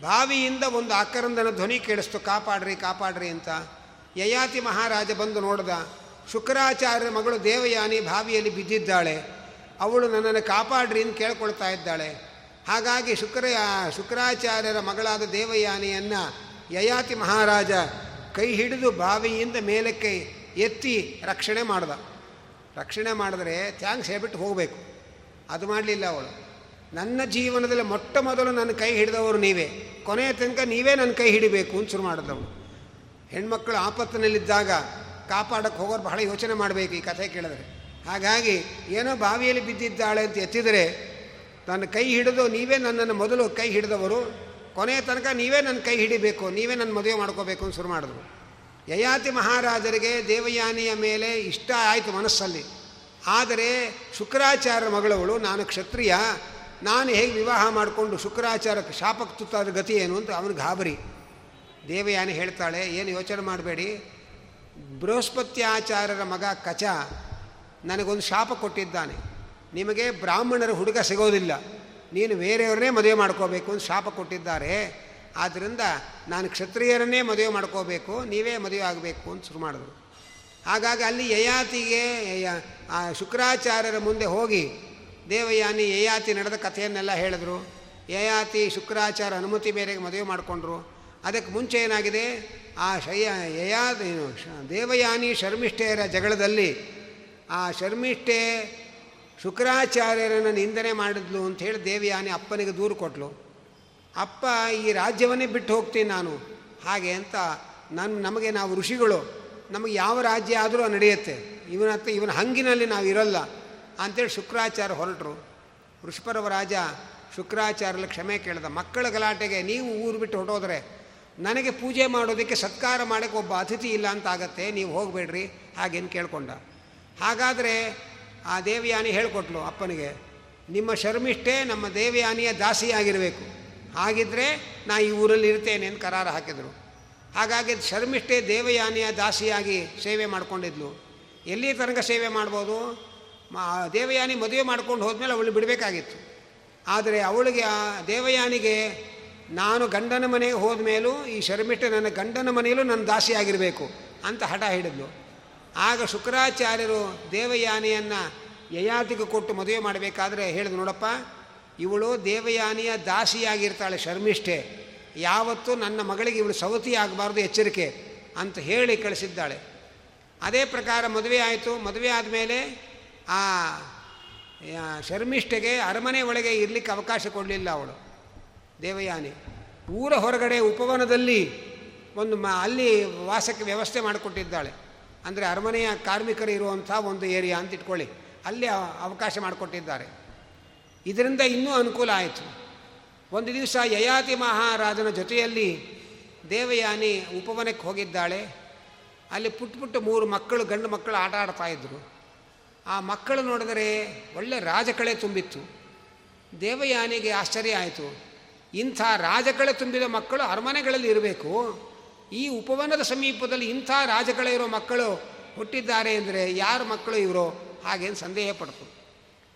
ಬಾವಿಯಿಂದ ಒಂದು ಆಕರಂದನ ಧ್ವನಿ ಕೇಳಿಸ್ತು, ಕಾಪಾಡ್ರಿ ಕಾಪಾಡ್ರಿ ಅಂತ. ಯಯಾತಿ ಮಹಾರಾಜ ಬಂದು ನೋಡ್ದ, ಶುಕ್ರಾಚಾರ್ಯರ ಮಗಳು ದೇವಯಾನಿ ಬಾವಿಯಲ್ಲಿ ಬಿದ್ದಿದ್ದಾಳೆ. ಅವಳು ನನ್ನನ್ನು ಕಾಪಾಡ್ರಿ ಅಂತ ಕೇಳ್ಕೊಳ್ತಾ ಇದ್ದಾಳೆ. ಹಾಗಾಗಿ ಶುಕ್ರ ಶುಕ್ರಾಚಾರ್ಯರ ಮಗಳಾದ ದೇವಯಾನಿಯನ್ನು ಯಯಾತಿ ಮಹಾರಾಜ ಕೈ ಹಿಡಿದು ಬಾವಿಯಿಂದ ಮೇಲಕ್ಕೆ ಎತ್ತಿ ರಕ್ಷಣೆ ಮಾಡ್ದ. ರಕ್ಷಣೆ ಮಾಡಿದ್ರೆ ಥ್ಯಾಂಕ್ಸ್ ಹೇಳ್ಬಿಟ್ಟು ಹೋಗಬೇಕು. ಅದು ಮಾಡಲಿಲ್ಲ ಅವಳು. ನನ್ನ ಜೀವನದಲ್ಲಿ ಮೊಟ್ಟ ಮೊದಲು ನನ್ನ ಕೈ ಹಿಡಿದವರು ನೀವೇ. ಕೊನೆಯ ತನಕ ನೀವೇ ನನ್ನ ಕೈ ಹಿಡಿಬೇಕು ಅಂತ ಶುರು ಮಾಡಿದವಳು ಹೆಣ್ಮಕ್ಕಳು ಆಪತ್ತಿನಲ್ಲಿದ್ದಾಗ ಕಾಪಾಡಕ್ಕೆ ಹೋಗೋರು ಬಹಳ ಯೋಚನೆ ಮಾಡಬೇಕು ಈ ಕಥೆ ಕೇಳಿದ್ರೆ. ಹಾಗಾಗಿ ಏನೋ ಬಾವಿಯಲ್ಲಿ ಬಿದ್ದಿದ್ದಾಳೆ ಅಂತ ಎತ್ತಿದರೆ ನನ್ನ ಕೈ ಹಿಡಿದು ನೀವೇ ನನ್ನನ್ನು ಮೊದಲು ಕೈ ಹಿಡಿದವರು ಕೊನೆಯ ತನಕ ನೀವೇ ನನ್ನ ಕೈ ಹಿಡಿಬೇಕು, ನೀವೇ ನನ್ನ ಮದುವೆ ಮಾಡ್ಕೋಬೇಕು ಅಂತ ಶುರು ಮಾಡಿದ್ರು. ಯಯಾತಿ ಮಹಾರಾಜರಿಗೆ ದೇವಯಾನಿಯ ಮೇಲೆ ಇಷ್ಟ ಆಯಿತು ಮನಸ್ಸಲ್ಲಿ. ಆದರೆ ಶುಕ್ರಾಚಾರ್ಯ ಮಗಳವಳು, ನಾನು ಕ್ಷತ್ರಿಯ, ನಾನು ಹೇಗೆ ವಿವಾಹ ಮಾಡಿಕೊಂಡು ಶುಕ್ರಾಚಾರಕ್ಕೆ ಶಾಪಕ್ಕೆ ತುತ್ತಾದ ಗತಿ ಏನು ಅಂತ ಅವನು ಗಾಬರಿ. ದೇವಯಾನಿ ಹೇಳ್ತಾಳೆ, ಏನು ಯೋಚನೆ ಮಾಡಬೇಡಿ. ಬೃಹಸ್ಪತ್ಯಾಚಾರ್ಯರ ಮಗ ಕಚ ನನಗೊಂದು ಶಾಪ ಕೊಟ್ಟಿದ್ದಾನೆ. ನಿಮಗೆ ಬ್ರಾಹ್ಮಣರ ಹುಡುಗ ಸಿಗೋದಿಲ್ಲ. ನೀನು ಬೇರೆಯವ್ರನ್ನೇ ಮದುವೆ ಮಾಡ್ಕೋಬೇಕು ಅಂತ ಶಾಪ ಕೊಟ್ಟಿದ್ದಾರೆ. ಆದ್ದರಿಂದ ನಾನು ಕ್ಷತ್ರಿಯರನ್ನೇ ಮದುವೆ ಮಾಡ್ಕೋಬೇಕು, ನೀವೇ ಮದುವೆ ಆಗಬೇಕು ಅಂತ ಶುರು ಮಾಡಿದ್ರು. ಹಾಗಾಗಿ ಅಲ್ಲಿ ಯಯಾತಿಗೆ ಆ ಶುಕ್ರಾಚಾರ್ಯರ ಮುಂದೆ ಹೋಗಿ ದೇವಯಾನಿ ಯಯಾತಿ ನಡೆದ ಕಥೆಯನ್ನೆಲ್ಲ ಹೇಳಿದ್ರು. ಯಯಾತಿ ಶುಕ್ರಾಚಾರ ಅನುಮತಿ ಬೇರೆಗೆ ಮದುವೆ ಮಾಡಿಕೊಂಡ್ರು. ಅದಕ್ಕೆ ಮುಂಚೆ ಏನಾಗಿದೆ? ಆ ಶಯ್ಯ ಯಯಾ, ದೇವಯಾನಿ ಶರ್ಮಿಷ್ಠೆಯರ ಜಗಳದಲ್ಲಿ ಆ ಶರ್ಮಿಷ್ಠೆ ಶುಕ್ರಾಚಾರ್ಯರನ್ನು ನಿಂದನೆ ಮಾಡಿದ್ಲು ಅಂತ ಹೇಳಿ ಆನೆ ಅಪ್ಪನಿಗೆ ದೂರು ಕೊಟ್ಲು. ಅಪ್ಪ, ಈ ರಾಜ್ಯವನ್ನೇ ಬಿಟ್ಟು ಹೋಗ್ತೀನಿ ನಾನು. ಹಾಗೆ ಅಂತ ನನ್ನ ನಮಗೆ ನಾವು ಋಷಿಗಳು, ನಮಗೆ ಯಾವ ರಾಜ್ಯ ಆದರೂ ನಡೆಯುತ್ತೆ. ಇವನ ಹತ್ರ, ಇವನ ಹಂಗಿನಲ್ಲಿ ನಾವು ಇರೋಲ್ಲ ಅಂತೇಳಿ ಶುಕ್ರಾಚಾರ್ಯ ಹೊರಟರು. ವೃಷಪರವ ರಾಜ ಶುಕ್ರಾಚಾರ್ಯಲ್ಲಿ ಕ್ಷಮೆ ಕೇಳಿದ, ಮಕ್ಕಳ ಗಲಾಟೆಗೆ ನೀವು ಊರು ಬಿಟ್ಟು ಹೊರಟೋದ್ರೆ ನನಗೆ ಪೂಜೆ ಮಾಡೋದಕ್ಕೆ ಸತ್ಕಾರ ಮಾಡೋಕ್ಕೆ ಒಬ್ಬ ಅತಿಥಿ ಇಲ್ಲ ಅಂತ ಆಗತ್ತೆ, ನೀವು ಹೋಗಬೇಡ್ರಿ ಹಾಗೇನು ಕೇಳಿಕೊಂಡ. ಹಾಗಾದರೆ ಆ ದೇವಯಾನಿ ಹೇಳಿಕೊಟ್ಲು ಅಪ್ಪನಿಗೆ, ನಿಮ್ಮ ಶರ್ಮಿಷ್ಠೆ ನಮ್ಮ ದೇವಯಾನಿಯ ದಾಸಿಯಾಗಿರಬೇಕು ಹಾಗಿದ್ದರೆ ನಾ ಈ ಊರಲ್ಲಿ ಇರ್ತೇನೆ ಅಂತ ಕರಾರ ಹಾಕಿದರು. ಹಾಗಾಗಿ ಶರ್ಮಿಷ್ಠೆ ದೇವಯಾನಿಯ ದಾಸಿಯಾಗಿ ಸೇವೆ ಮಾಡಿಕೊಂಡಿದ್ಲು. ಎಲ್ಲಿ ತನಕ ಸೇವೆ ಮಾಡ್ಬೋದು? ಮಾ, ದೇವಯಾನಿ ಮದುವೆ ಮಾಡ್ಕೊಂಡು ಹೋದ್ಮೇಲೆ ಅವಳು ಬಿಡಬೇಕಾಗಿತ್ತು. ಆದರೆ ಅವಳಿಗೆ ಆ ದೇವಯಾನಿಗೆ, ನಾನು ಗಂಡನ ಮನೆಗೆ ಹೋದ ಮೇಲೂ ಈ ಶರ್ಮಿಷ್ಠೆ ನನ್ನ ಗಂಡನ ಮನೆಯಲ್ಲೂ ನನ್ನ ದಾಸಿಯಾಗಿರಬೇಕು ಅಂತ ಹಠ ಹಿಡಿದ್ಲು ಆಗ ಶುಕ್ರಾಚಾರ್ಯರು ದೇವಯಾನಿಯನ್ನು ಯಯಾತಿಗೆ ಕೊಟ್ಟು ಮದುವೆ ಮಾಡಬೇಕಾದ್ರೆ ಹೇಳಿದ್ರು, ನೋಡಪ್ಪ, ಇವಳು ದೇವಯಾನಿಯ ದಾಸಿಯಾಗಿರ್ತಾಳೆ, ಶರ್ಮಿಷ್ಠೆ. ಯಾವತ್ತೂ ನನ್ನ ಮಗಳಿಗೆ ಇವಳು ಸವತಿ ಆಗಬಾರ್ದು, ಎಚ್ಚರಿಕೆ ಅಂತ ಹೇಳಿ ಕಳಿಸಿದ್ದಾಳೆ. ಅದೇ ಪ್ರಕಾರ ಮದುವೆ ಆಯಿತು. ಮದುವೆ ಆದಮೇಲೆ ಆ ಶರ್ಮಿಷ್ಠೆಗೆ ಅರಮನೆ ಒಳಗೆ ಇರಲಿಕ್ಕೆ ಅವಕಾಶ ಕೊಡಲಿಲ್ಲ ಅವಳು, ದೇವಯಾನಿ. ಊರ ಹೊರಗಡೆ ಉಪವನದಲ್ಲಿ ಒಂದು ಅಲ್ಲಿ ವಾಸಕ್ಕೆ ವ್ಯವಸ್ಥೆ ಮಾಡಿಕೊಟ್ಟಿದ್ದಾಳೆ. ಅಂದರೆ ಅರಮನೆಯ ಕಾರ್ಮಿಕರು ಇರುವಂಥ ಒಂದು ಏರಿಯಾ ಅಂತ ಇಟ್ಕೊಳ್ಳಿ. ಅಲ್ಲಿ ಅವ- ಅವಕಾಶ ಮಾಡಿಕೊಟ್ಟಿದ್ದಾರೆ. ಇದರಿಂದ ಇನ್ನೂ ಅನುಕೂಲ ಆಯಿತು. ಒಂದು ದಿವಸ ಯಯಾತಿ ಮಹಾರಾಜನ ಜೊತೆಯಲ್ಲಿ ದೇವಯಾನಿ ಉಪವನಕ್ಕೆ ಹೋಗಿದ್ದಾಳೆ. ಅಲ್ಲಿ ಪುಟ್ಟ ಪುಟ್ಟ ಮೂರು ಮಕ್ಕಳು, ಗಂಡು ಮಕ್ಕಳು ಆಟ ಆಡ್ತಾ ಇದ್ದರು ಆ ಮಕ್ಕಳು ನೋಡಿದರೆ ಒಳ್ಳೆ ರಾಜಕಳೆ ತುಂಬಿತ್ತು. ದೇವಯಾನಿಗೆ ಆಶ್ಚರ್ಯ ಆಯಿತು. ಇಂಥ ರಾಜಕಳೆ ತುಂಬಿದ ಮಕ್ಕಳು ಅರಮನೆಗಳಲ್ಲಿ ಇರಬೇಕು. ಈ ಉಪವನದ ಸಮೀಪದಲ್ಲಿ ಇಂಥ ರಾಜಕಳೆ ಇರೋ ಮಕ್ಕಳು ಹುಟ್ಟಿದ್ದಾರೆ ಅಂದರೆ ಯಾರು ಮಕ್ಕಳು ಇವರು? ಹಾಗೇನು ಸಂದೇಹ ಪಡ್ತು.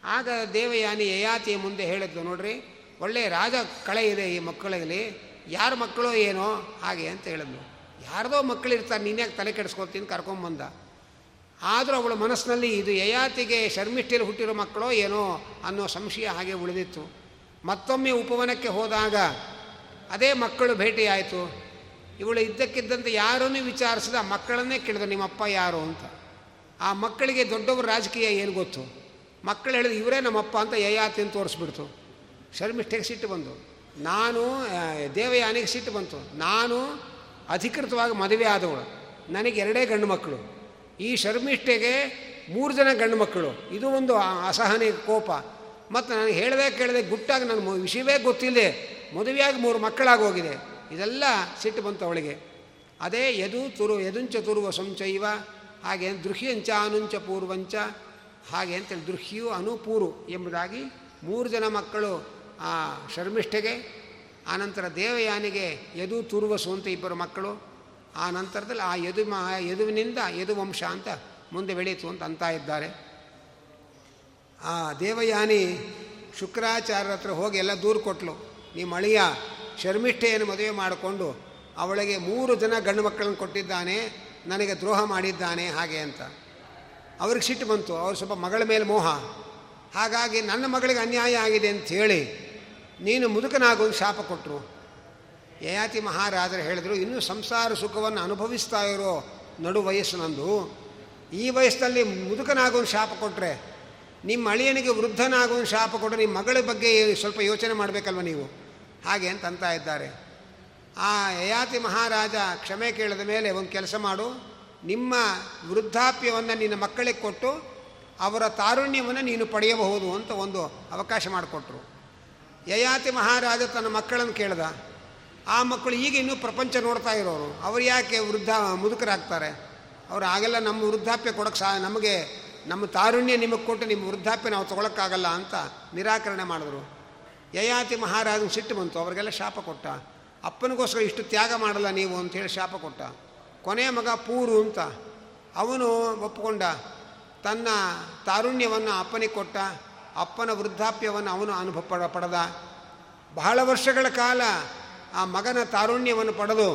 ಆಗ ದೇವಯಾನಿ ಯಯಾತಿಯ ಮುಂದೆ ಹೇಳಿದ್ದು ನೋಡ್ರಿ ಒಳ್ಳೆಯ ರಾಜ ಕಳೆ ಇದೆ ಈ ಮಕ್ಕಳಲ್ಲಿ, ಯಾರ ಮಕ್ಕಳು ಏನೋ ಹಾಗೆ ಅಂತ ಹೇಳಿದ್ಲು. ಯಾರದೋ ಮಕ್ಕಳು ಇರ್ತಾರೆ ನೀನ್ಯಾಕೆ ತಲೆ ಕೆಡಿಸ್ಕೊತೀನಿ ಕರ್ಕೊಂಬಂದ ಆದರೂ ಅವಳ ಮನಸ್ಸಿನಲ್ಲಿ ಇದು ಯಯಾತಿಗೆ ಶರ್ಮಿಷ್ಠಿಯಲ್ಲಿ ಹುಟ್ಟಿರೋ ಮಕ್ಕಳೋ ಏನೋ ಅನ್ನೋ ಸಂಶಯ ಹಾಗೆ ಉಳಿದಿತ್ತು. ಮತ್ತೊಮ್ಮೆ ಉಪವನಕ್ಕೆ ಹೋದಾಗ ಅದೇ ಮಕ್ಕಳು ಭೇಟಿಯಾಯಿತು. ಇವಳು ಇದ್ದಕ್ಕಿದ್ದಂತೆ ಯಾರನ್ನೂ ವಿಚಾರಿಸಿದ ಮಕ್ಕಳನ್ನೇ ಕೇಳಿದ, ನಿಮ್ಮಪ್ಪ ಯಾರು? ಅಂತ. ಆ ಮಕ್ಕಳಿಗೆ ದೊಡ್ಡವರು ರಾಜಕೀಯ ಏನು ಗೊತ್ತು? ಮಕ್ಕಳು ಹೇಳಿದ್ರು ಇವರೇ ನಮ್ಮಪ್ಪ ಅಂತ ಯಯಾತಿ ಅಂತ ತೋರಿಸ್ಬಿಡ್ತು. ಶರ್ಮಿಷ್ಠೆಗೆ ಸಿಟ್ಟು ಬಂತು ನಾನು ದೇವಯಾನಿಗೆ ಸಿಟ್ಟು ಬಂತು. ನಾನು ಅಧಿಕೃತವಾಗಿ ಮದುವೆ ಆದವಳು. ನನಗೆ ಎರಡೇ ಗಂಡು ಮಕ್ಕಳು. ಈ ಶರ್ಮಿಷ್ಠೆಗೆ ಮೂರು ಜನ ಗಂಡು ಮಕ್ಕಳು. ಇದು ಒಂದು ಅಸಹನೀಯ ಅಸಹನೆ, ಕೋಪ. ಮತ್ತು ನನಗೆ ಹೇಳದೆ ಕೇಳದೆ ಗುಟ್ಟಾಗಿ ನನ್ನ ವಿಷಯವೇ ಗೊತ್ತಿಲ್ಲದೆ ಮದುವೆಯಾಗಿ ಮೂರು ಮಕ್ಕಳಾಗಿ ಹೋಗಿದೆ. ಇದೆಲ್ಲ ಸಿಟ್ಟು ಬಂತು ಅವಳಿಗೆ. ಅದೇ ಯದು ತುರು, ಯದುಂಚ ತುರುವ ಸಂಚೈವ, ಹಾಗೆ ದೃಹ್ಯಂಚ ಅನುಂಚ ಪೂರ್ವಂಚ, ಹಾಗೆ ಅಂತೇಳಿ ದೃಹ್ಯು ಅನುಪೂರು ಎಂಬುದಾಗಿ ಮೂರು ಜನ ಮಕ್ಕಳು ಆ ಶರ್ಮಿಷ್ಠೆಗೆ, ಆನಂತರ ದೇವಯಾನಿಗೆ ಯದು ತುರ್ವಸು ಅಂತ ಇಬ್ಬರು ಮಕ್ಕಳು, ಆ ನಂತರದಲ್ಲಿ ಆ ಯದು ಯದುವಿನಿಂದ ಯದುವಂಶ ಅಂತ ಮುಂದೆ ಬೆಳೆಯಿತು ಅಂತ ಅಂತ ಇದ್ದಾರೆ. ಆ ದೇವಯಾನಿ ಶುಕ್ರಾಚಾರ್ಯರ ಹತ್ರ ಹೋಗಿ ಎಲ್ಲ ದೂರು ಕೊಟ್ಲು. ನಿಮ್ಮ ಅಳಿಯ ಶರ್ಮಿಷ್ಠೆಯನ್ನು ಮದುವೆ ಮಾಡಿಕೊಂಡು ಅವಳಿಗೆ ಮೂರು ಜನ ಗಂಡು ಮಕ್ಕಳನ್ನು ಕೊಟ್ಟಿದ್ದಾನೆ, ನನಗೆ ದ್ರೋಹ ಮಾಡಿದ್ದಾನೆ, ಹಾಗೆ ಅಂತ. ಅವ್ರಿಗೆ ಸಿಟ್ಟು ಬಂತು. ಅವ್ರು ಸ್ವಲ್ಪ ಮಗಳ ಮೇಲೆ ಮೋಹ. ಹಾಗಾಗಿ ನನ್ನ ಮಗಳಿಗೆ ಅನ್ಯಾಯ ಆಗಿದೆ ಅಂತ ಹೇಳಿ ನೀನು ಮುದುಕನಾಗೊಂದು ಶಾಪ ಕೊಟ್ಟರು ಯಯಾತಿ ಮಹಾರಾಜರು ಹೇಳಿದರು, ಇನ್ನೂ ಸಂಸಾರ ಸುಖವನ್ನು ಅನುಭವಿಸ್ತಾ ಇರೋ ನಡು ವಯಸ್ಸಿನಂದು ಈ ವಯಸ್ಸಲ್ಲಿ ಮುದುಕನಾಗೊಂದು ಶಾಪ ಕೊಟ್ಟರೆ ನಿಮ್ಮ ಅಳಿಯನಿಗೆ ವೃದ್ಧನಾಗೊಂದು ಶಾಪ ಕೊಟ್ಟರೆ ನಿಮ್ಮ ಮಗಳ ಬಗ್ಗೆ ಸ್ವಲ್ಪ ಯೋಚನೆ ಮಾಡಬೇಕಲ್ವ ನೀವು? ಹಾಗೆ ಅಂತ ಅಂತ ಇದ್ದಾರೆ. ಆ ಯಯಾತಿ ಮಹಾರಾಜ ಕ್ಷಮೆ ಕೇಳಿದ ಮೇಲೆ ಒಂದು ಕೆಲಸ ಮಾಡು. ನಿಮ್ಮ ವೃದ್ಧಾಪ್ಯವನ್ನು ನಿನ್ನ ಮಕ್ಕಳಿಗೆ ಕೊಟ್ಟು ಅವರ ತಾರುಣ್ಯವನ್ನು ನೀನು ಪಡೆಯಬಹುದು ಅಂತ ಒಂದು ಅವಕಾಶ ಮಾಡಿಕೊಟ್ರು. ಯಯಾತಿ ಮಹಾರಾಜ ತನ್ನ ಮಕ್ಕಳನ್ನು ಕೇಳ್ದ. ಆ ಮಕ್ಕಳು ಈಗ ಇನ್ನೂ ಪ್ರಪಂಚ ನೋಡ್ತಾ ಇರೋರು. ಅವ್ರು ಯಾಕೆ ವೃದ್ಧ ಮುದುಕರಾಗ್ತಾರೆ? ಅವರು ಆಗೆಲ್ಲ ನಮ್ಮ ವೃದ್ಧಾಪ್ಯ ಕೊಡೋಕ್ಕೆ ಸಹ ನಮಗೆ ನಮ್ಮ ತಾರುಣ್ಯ ನಿಮಗೆ ಕೊಟ್ಟು ನಿಮ್ಮ ವೃದ್ಧಾಪ್ಯ ನಾವು ತೊಗೊಳಕ್ಕಾಗಲ್ಲ ಅಂತ ನಿರಾಕರಣೆ ಮಾಡಿದ್ರು. ಯಯಾತಿ ಮಹಾರಾಜನ ಸಿಟ್ಟು ಬಂತು, ಅವರಿಗೆಲ್ಲ ಶಾಪ ಕೊಟ್ಟ. ಅಪ್ಪನಿಗೋಸ್ಕರ ಇಷ್ಟು ತ್ಯಾಗ ಮಾಡಲ್ಲ ನೀವು ಅಂಥೇಳಿ ಶಾಪ ಕೊಟ್ಟ. ಕೊನೆಯ ಮಗ ಪೂರು ಅಂತ. ಅವನು ಒಪ್ಪಿಕೊಂಡ ತನ್ನ ತಾರುಣ್ಯವನ್ನು ಅಪ್ಪನಿಗೆ ಕೊಟ್ಟ. ಅಪ್ಪನ ವೃದ್ಧಾಪ್ಯವನ್ನು ಅವನು ಅನುಭವ ಪಡ ಪಡೆದ. ಬಹಳ ವರ್ಷಗಳ ಕಾಲ ಆ ಮಗನ ತಾರುಣ್ಯವನ್ನು ಪಡೆದು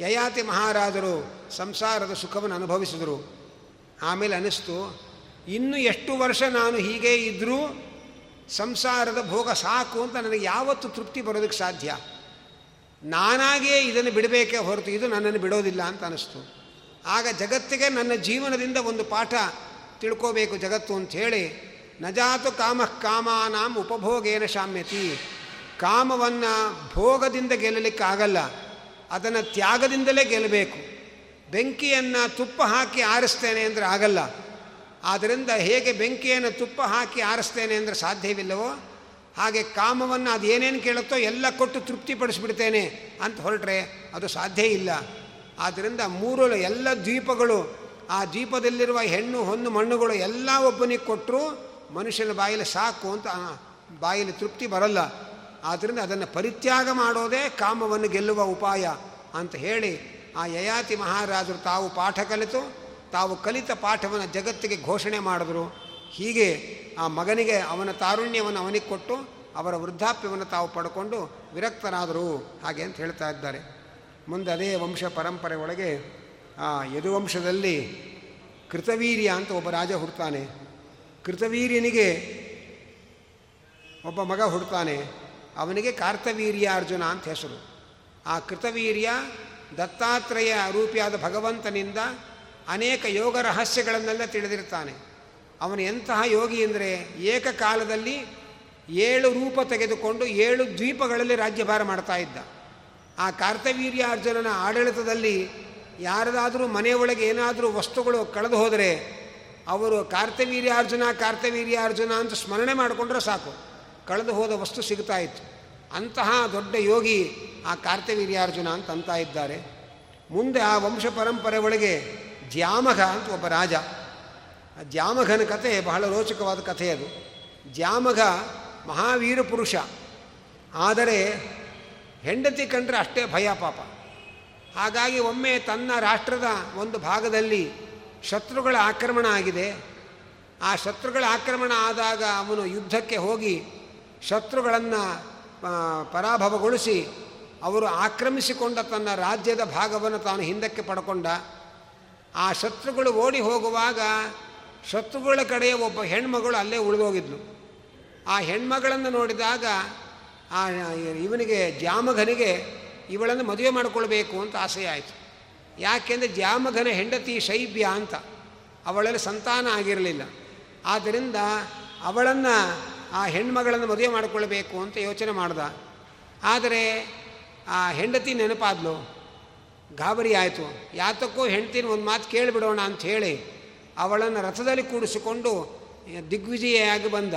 ಯಯಾತಿ ಮಹಾರಾಜರು ಸಂಸಾರದ ಸುಖವನ್ನು ಅನುಭವಿಸಿದರು. ಆಮೇಲೆ ಅನಿಸ್ತು, ಇನ್ನು ಎಷ್ಟು ವರ್ಷ ನಾನು ಹೀಗೇ ಇದ್ದರೂ ಸಂಸಾರದ ಭೋಗ ಸಾಕು ಅಂತ ನನಗೆ ಯಾವತ್ತು ತೃಪ್ತಿ ಬರೋದಕ್ಕೆ ಸಾಧ್ಯ. ನಾನಾಗಿಯೇ ಇದನ್ನು ಬಿಡಬೇಕೇ ಹೊರತು ಇದು ನನ್ನನ್ನು ಬಿಡೋದಿಲ್ಲ ಅಂತ ಅನ್ನಿಸ್ತು ಆಗ ಜಗತ್ತಿಗೆ ನನ್ನ ಜೀವನದಿಂದ ಒಂದು ಪಾಠ ತಿಳ್ಕೋಬೇಕು ಜಗತ್ತು ಅಂಥೇಳಿ ನಜಾತು ಕಾಮ ಕಾಮಾನಾಂ ಉಪಭೋಗೇನ ಶಾಮ್ಯತಿ. ಕಾಮವನ್ನು ಭೋಗದಿಂದ ಗೆಲ್ಲಲಿಕ್ಕಾಗಲ್ಲ, ಅದನ್ನು ತ್ಯಾಗದಿಂದಲೇ ಗೆಲ್ಲಬೇಕು. ಬೆಂಕಿಯನ್ನು ತುಪ್ಪ ಹಾಕಿ ಆರಿಸ್ತೇನೆ ಅಂದರೆ ಆಗಲ್ಲ. ಆದ್ದರಿಂದ ಹೇಗೆ ಬೆಂಕಿಯನ್ನು ತುಪ್ಪ ಹಾಕಿ ಆರಿಸ್ತೇನೆ ಅಂದರೆ ಸಾಧ್ಯವಿಲ್ಲವೋ? ಹಾಗೆ ಕಾಮವನ್ನು ಅದು ಏನೇನು ಕೇಳುತ್ತೋ ಎಲ್ಲ ಕೊಟ್ಟು ತೃಪ್ತಿಪಡಿಸಿಬಿಡ್ತೇನೆ ಅಂತ ಹೊರಟ್ರೆ ಅದು ಸಾಧ್ಯ ಇಲ್ಲ. ಆದ್ದರಿಂದ ಮೂರು ಎಲ್ಲ ದ್ವೀಪಗಳು, ಆ ದ್ವೀಪದಲ್ಲಿರುವ ಹೆಣ್ಣು, ಹೊನ್ನು, ಮಣ್ಣುಗಳು ಎಲ್ಲ ಒಬ್ಬನಿಗೆ ಕೊಟ್ಟರು ಮನುಷ್ಯನ ಬಾಯಲ್ಲಿ ಸಾಕು ಅಂತ ಬಾಯಲ್ಲಿ ತೃಪ್ತಿ ಬರಲ್ಲ. ಆದ್ದರಿಂದ ಅದನ್ನು ಪರಿತ್ಯಾಗ ಮಾಡೋದೇ ಕಾಮವನ್ನು ಗೆಲ್ಲುವ ಉಪಾಯ ಅಂತ ಹೇಳಿ ಆ ಯಯಾತಿ ಮಹಾರಾಜರು ತಾವು ಪಾಠ ಕಲಿತು ತಾವು ಕಲಿತ ಪಾಠವನ್ನು ಜಗತ್ತಿಗೆ ಘೋಷಣೆ ಮಾಡಿದ್ರು. ಹೀಗೆ ಆ ಮಗನಿಗೆ ಅವನ ತಾರುಣ್ಯವನ್ನು ಅವನಿಗೆ ಕೊಟ್ಟು ಅವರ ವೃದ್ಧಾಪ್ಯವನ್ನು ತಾವು ಪಡ್ಕೊಂಡು ವಿರಕ್ತನಾದರು. ಹಾಗೆ ಅಂತ ಹೇಳ್ತಾ ಇದ್ದಾರೆ. ಮುಂದೆ ಅದೇ ವಂಶ ಪರಂಪರೆ ಒಳಗೆ ಆ ಯದುವಂಶದಲ್ಲಿ ಕೃತವೀರ್ಯ ಅಂತ ಒಬ್ಬ ರಾಜ ಹುಡ್ತಾನೆ. ಕೃತವೀರ್ಯನಿಗೆ ಒಬ್ಬ ಮಗ ಹುಡ್ತಾನೆ. ಅವನಿಗೆ ಕಾರ್ತವೀರ್ಯ ಅರ್ಜುನ ಅಂತ ಹೆಸರು. ಆ ಕೃತವೀರ್ಯ ದತ್ತಾತ್ರೇಯ ರೂಪಿಯಾದ ಭಗವಂತನಿಂದ ಅನೇಕ ಯೋಗ ರಹಸ್ಯಗಳನ್ನೆಲ್ಲ ತಿಳಿದಿರ್ತಾನೆ. ಅವನು ಎಂತಹ ಯೋಗಿ ಅಂದರೆ ಏಕಕಾಲದಲ್ಲಿ ಏಳು ರೂಪ ತೆಗೆದುಕೊಂಡು ಏಳು ದ್ವೀಪಗಳಲ್ಲಿ ರಾಜ್ಯಭಾರ ಮಾಡ್ತಾ ಇದ್ದ. ಆ ಕಾರ್ತವೀರ್ಯ ಅರ್ಜುನನ ಆಡಳಿತದಲ್ಲಿ ಯಾರದಾದರೂ ಮನೆಯೊಳಗೆ ಏನಾದರೂ ವಸ್ತುಗಳು ಕಳೆದು ಹೋದರೆ ಅವರು ಕಾರ್ತವೀರ್ಯ ಅರ್ಜುನ ಅಂತ ಸ್ಮರಣೆ ಮಾಡಿಕೊಂಡ್ರೆ ಸಾಕು. ಕಳೆದು ಹೋದ ವಸ್ತು ಸಿಗ್ತಾ ಇತ್ತು. ಅಂತಹ ದೊಡ್ಡ ಯೋಗಿ ಆ ಕಾರ್ತವೀರ್ಯಾರ್ಜುನ ಅಂತ ಅಂತ ಇದ್ದಾರೆ. ಮುಂದೆ ಆ ವಂಶ ಪರಂಪರೆ ಒಳಗೆ ಜ್ಯಾಮಘ ಅಂತ ಒಬ್ಬ ರಾಜ. ಜ್ಯಾಮಘನ ಕಥೆ ಬಹಳ ರೋಚಕವಾದ ಕಥೆ ಅದು. ಜ್ಯಾಮಘ ಮಹಾವೀರ ಪುರುಷ. ಆದರೆ ಹೆಂಡತಿ ಕಂಡ್ರೆ ಅಷ್ಟೇ ಭಯ ಪಾಪ. ಹಾಗಾಗಿ ಒಮ್ಮೆ ತನ್ನ ರಾಷ್ಟ್ರದ ಒಂದು ಭಾಗದಲ್ಲಿ ಶತ್ರುಗಳ ಆಕ್ರಮಣ ಆಗಿದೆ. ಆ ಶತ್ರುಗಳ ಆಕ್ರಮಣ ಆದಾಗ ಅವನು ಯುದ್ಧಕ್ಕೆ ಹೋಗಿ ಶತ್ರುಗಳನ್ನು ಪರಾಭವಗೊಳಿಸಿ ಅವರು ಆಕ್ರಮಿಸಿಕೊಂಡ ತನ್ನ ರಾಜ್ಯದ ಭಾಗವನ್ನು ತಾನು ಹಿಂದಕ್ಕೆ ಪಡ್ಕೊಂಡ. ಆ ಶತ್ರುಗಳು ಓಡಿ ಹೋಗುವಾಗ ಶತ್ರುಗಳ ಕಡೆಯ ಒಬ್ಬ ಹೆಣ್ಮಗಳು ಅಲ್ಲೇ ಉಳಿದೋಗಿದ್ಲು. ಆ ಹೆಣ್ಮಗಳನ್ನು ನೋಡಿದಾಗ ಆ ಇವನಿಗೆ ಜಾಮಘನಿಗೆ ಇವಳನ್ನು ಮದುವೆ ಮಾಡಿಕೊಳ್ಬೇಕು ಅಂತ ಆಸೆ ಆಯಿತು. ಯಾಕೆಂದರೆ ಜಾಮಘನ ಹೆಂಡತಿ ಶೈಬ್ಯ ಅಂತ. ಅವಳಲ್ಲಿ ಸಂತಾನ ಆಗಿರಲಿಲ್ಲ. ಆದ್ದರಿಂದ ಅವಳನ್ನು ಆ ಹೆಣ್ಮಗಳನ್ನು ಮದುವೆ ಮಾಡಿಕೊಳ್ಬೇಕು ಅಂತ ಯೋಚನೆ ಮಾಡ್ದ. ಆದರೆ ಆ ಹೆಂಡತಿ ನೆನಪಾದ್ಲು. ಗಾಬರಿ ಆಯಿತು. ಯಾತಕ್ಕೂ ಹೆಂಡ್ತೀನಿ ಒಂದು ಮಾತು ಕೇಳಿಬಿಡೋಣ ಅಂತ ಹೇಳಿ ಅವಳನ್ನು ರಥದಲ್ಲಿ ಕೂಡಿಸಿಕೊಂಡು ದಿಗ್ವಿಜಯಾಗಿ ಬಂದ.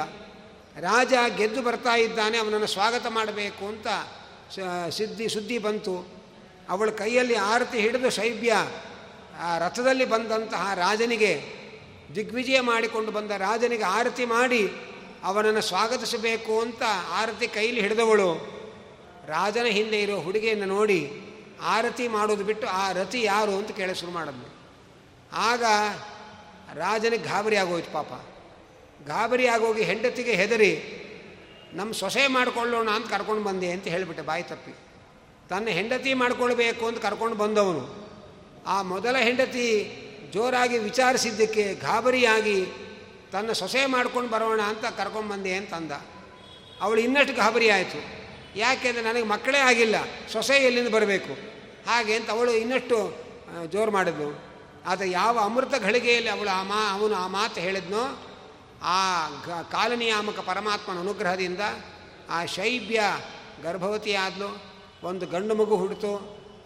ರಾಜ ಗೆದ್ದು ಬರ್ತಾ ಇದ್ದಾನೆ, ಅವನನ್ನು ಸ್ವಾಗತ ಮಾಡಬೇಕು ಅಂತ ಸಿದ್ಧಿ, ಸುದ್ದಿ ಬಂತು. ಅವಳ ಕೈಯಲ್ಲಿ ಆರತಿ ಹಿಡಿದು ಶೈಬ್ಯ ಆ ರಥದಲ್ಲಿ ಬಂದಂತಹ ರಾಜನಿಗೆ ದಿಗ್ವಿಜಯ ಮಾಡಿಕೊಂಡು ಬಂದ. ರಾಜನಿಗೆ ಆರತಿ ಮಾಡಿ ಅವನನ್ನು ಸ್ವಾಗತಿಸಬೇಕು ಅಂತ ಆರತಿ ಕೈಲಿ ಹಿಡಿದವಳು. ರಾಜನ ಹಿಂದೆ ಇರೋ ಹುಡುಗಿಯನ್ನು ನೋಡಿ ಆರತಿ ಮಾಡೋದು ಬಿಟ್ಟು ಆ ರತಿ ಯಾರು ಅಂತ ಕೇಳಿ ಶುರು ಮಾಡಿದ್ನು ಆಗ ರಾಜನಿಗೆ ಗಾಬರಿ ಆಗೋಯ್ತು ಪಾಪ. ಗಾಬರಿ ಆಗೋಗಿ ಹೆಂಡತಿಗೆ ಹೆದರಿ ನಮ್ಮ ಸೊಸೆ ಮಾಡಿಕೊಳ್ಳೋಣ ಅಂತ ಕರ್ಕೊಂಡು ಬಂದೆ ಅಂತ ಹೇಳಿಬಿಟ್ಟೆ ಬಾಯಿ ತಪ್ಪಿ. ತನ್ನ ಹೆಂಡತಿ ಮಾಡ್ಕೊಳ್ಬೇಕು ಅಂತ ಕರ್ಕೊಂಡು ಬಂದವನು. ಆ ಮೊದಲ ಹೆಂಡತಿ ಜೋರಾಗಿ ವಿಚಾರಿಸಿದ್ದಕ್ಕೆ ಗಾಬರಿಯಾಗಿ, ತನ್ನ ಸೊಸೆ ಮಾಡ್ಕೊಂಡು ಬರೋಣ ಅಂತ ಕರ್ಕೊಂಡು ಬಂದೆ ಅಂತಂದ. ಅವಳು ಇನ್ನಷ್ಟು ಗಾಬರಿ ಆಯಿತು. ಯಾಕೆಂದರೆ ನನಗೆ ಮಕ್ಕಳೇ ಆಗಿಲ್ಲ ಸೊಸೆ ಎಲ್ಲಿಂದ ಬರಬೇಕು. ಹಾಗೆ ಅಂತ ಅವಳು ಇನ್ನಷ್ಟು ಜೋರು ಮಾಡಿದ್ಲು. ಆದರೆ ಯಾವ ಅಮೃತ ಘಳಿಗೆಯಲ್ಲಿ ಅವಳು ಆ ಮಾ, ಅವನು ಆ ಮಾತು ಹೇಳಿದ್ನೋ, ಆ ಕಾಲನಿಯಾಮಕ ಪರಮಾತ್ಮನ ಅನುಗ್ರಹದಿಂದ ಆ ಶೈಬ್ಯ ಗರ್ಭವತಿ ಆದಲು ಒಂದು ಗಂಡು ಮಗು ಹುಡ್ತು.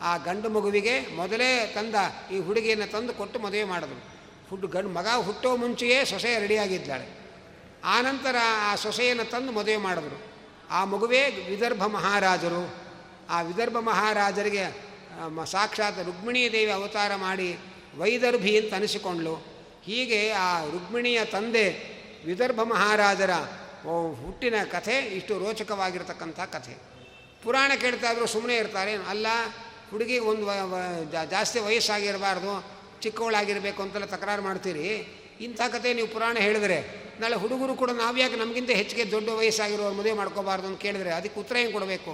ಆ ಗಂಡು ಮಗುವಿಗೆ ಮೊದಲೇ ತಂದ, ಈ ಹುಡುಗಿಯನ್ನು ತಂದು ಕೊಟ್ಟು ಮದುವೆ ಮಾಡಿದ್ರು ಹುಟ್ಟು ಗಂಡು ಮಗ ಹುಟ್ಟೋ ಮುಂಚೆಯೇ ಸೊಸೆ ರೆಡಿಯಾಗಿದ್ದಾಳೆ. ಆನಂತರ ಆ ಸೊಸೆಯನ್ನು ತಂದು ಮದುವೆ ಮಾಡಿದ್ರು. ಆ ಮಗುವೇ ವಿದರ್ಭ ಮಹಾರಾಜರು. ಆ ವಿದರ್ಭ ಮಹಾರಾಜರಿಗೆ ಸಾಕ್ಷಾತ್ ರುಕ್ಮಿಣೀ ದೇವಿ ಅವತಾರ ಮಾಡಿ ವೈದರ್ಭಿ ಅಂತ ಅನಿಸಿಕೊಂಡ್ಲು ಹೀಗೆ ಆ ರುಕ್ಮಿಣಿಯ ತಂದೆ ವಿದರ್ಭ ಮಹಾರಾಜರ ಹುಟ್ಟಿನ ಕಥೆ ಇಷ್ಟು ರೋಚಕವಾಗಿರ್ತಕ್ಕಂಥ ಕಥೆ. ಪುರಾಣ ಕೇಳ್ತಾ ಇದ್ರು ಸುಮ್ಮನೆ ಇರ್ತಾರೆ. ಅಲ್ಲ, ಹುಡುಗಿ ಒಂದು ಜಾಸ್ತಿ ವಯಸ್ಸಾಗಿರಬಾರ್ದು, ಚಿಕ್ಕವಳಾಗಿರಬೇಕು ಅಂತೆಲ್ಲ ತಕರಾರು ಮಾಡ್ತೀರಿ. ಇಂಥ ಕತೆ ನೀವು ಪುರಾಣ ಹೇಳಿದರೆ, ನಾಳೆ ಹುಡುಗರು ಕೂಡ ನಾವ್ಯಾಕೆ ನಮಗಿಂತ ಹೆಚ್ಚಿಗೆ ದೊಡ್ಡ ವಯಸ್ಸಾಗಿರೋರು ಮದುವೆ ಮಾಡ್ಕೋಬಾರ್ದು ಅಂತ ಕೇಳಿದ್ರೆ ಅದಕ್ಕೆ ಉತ್ತರ ಏನು ಕೊಡಬೇಕು?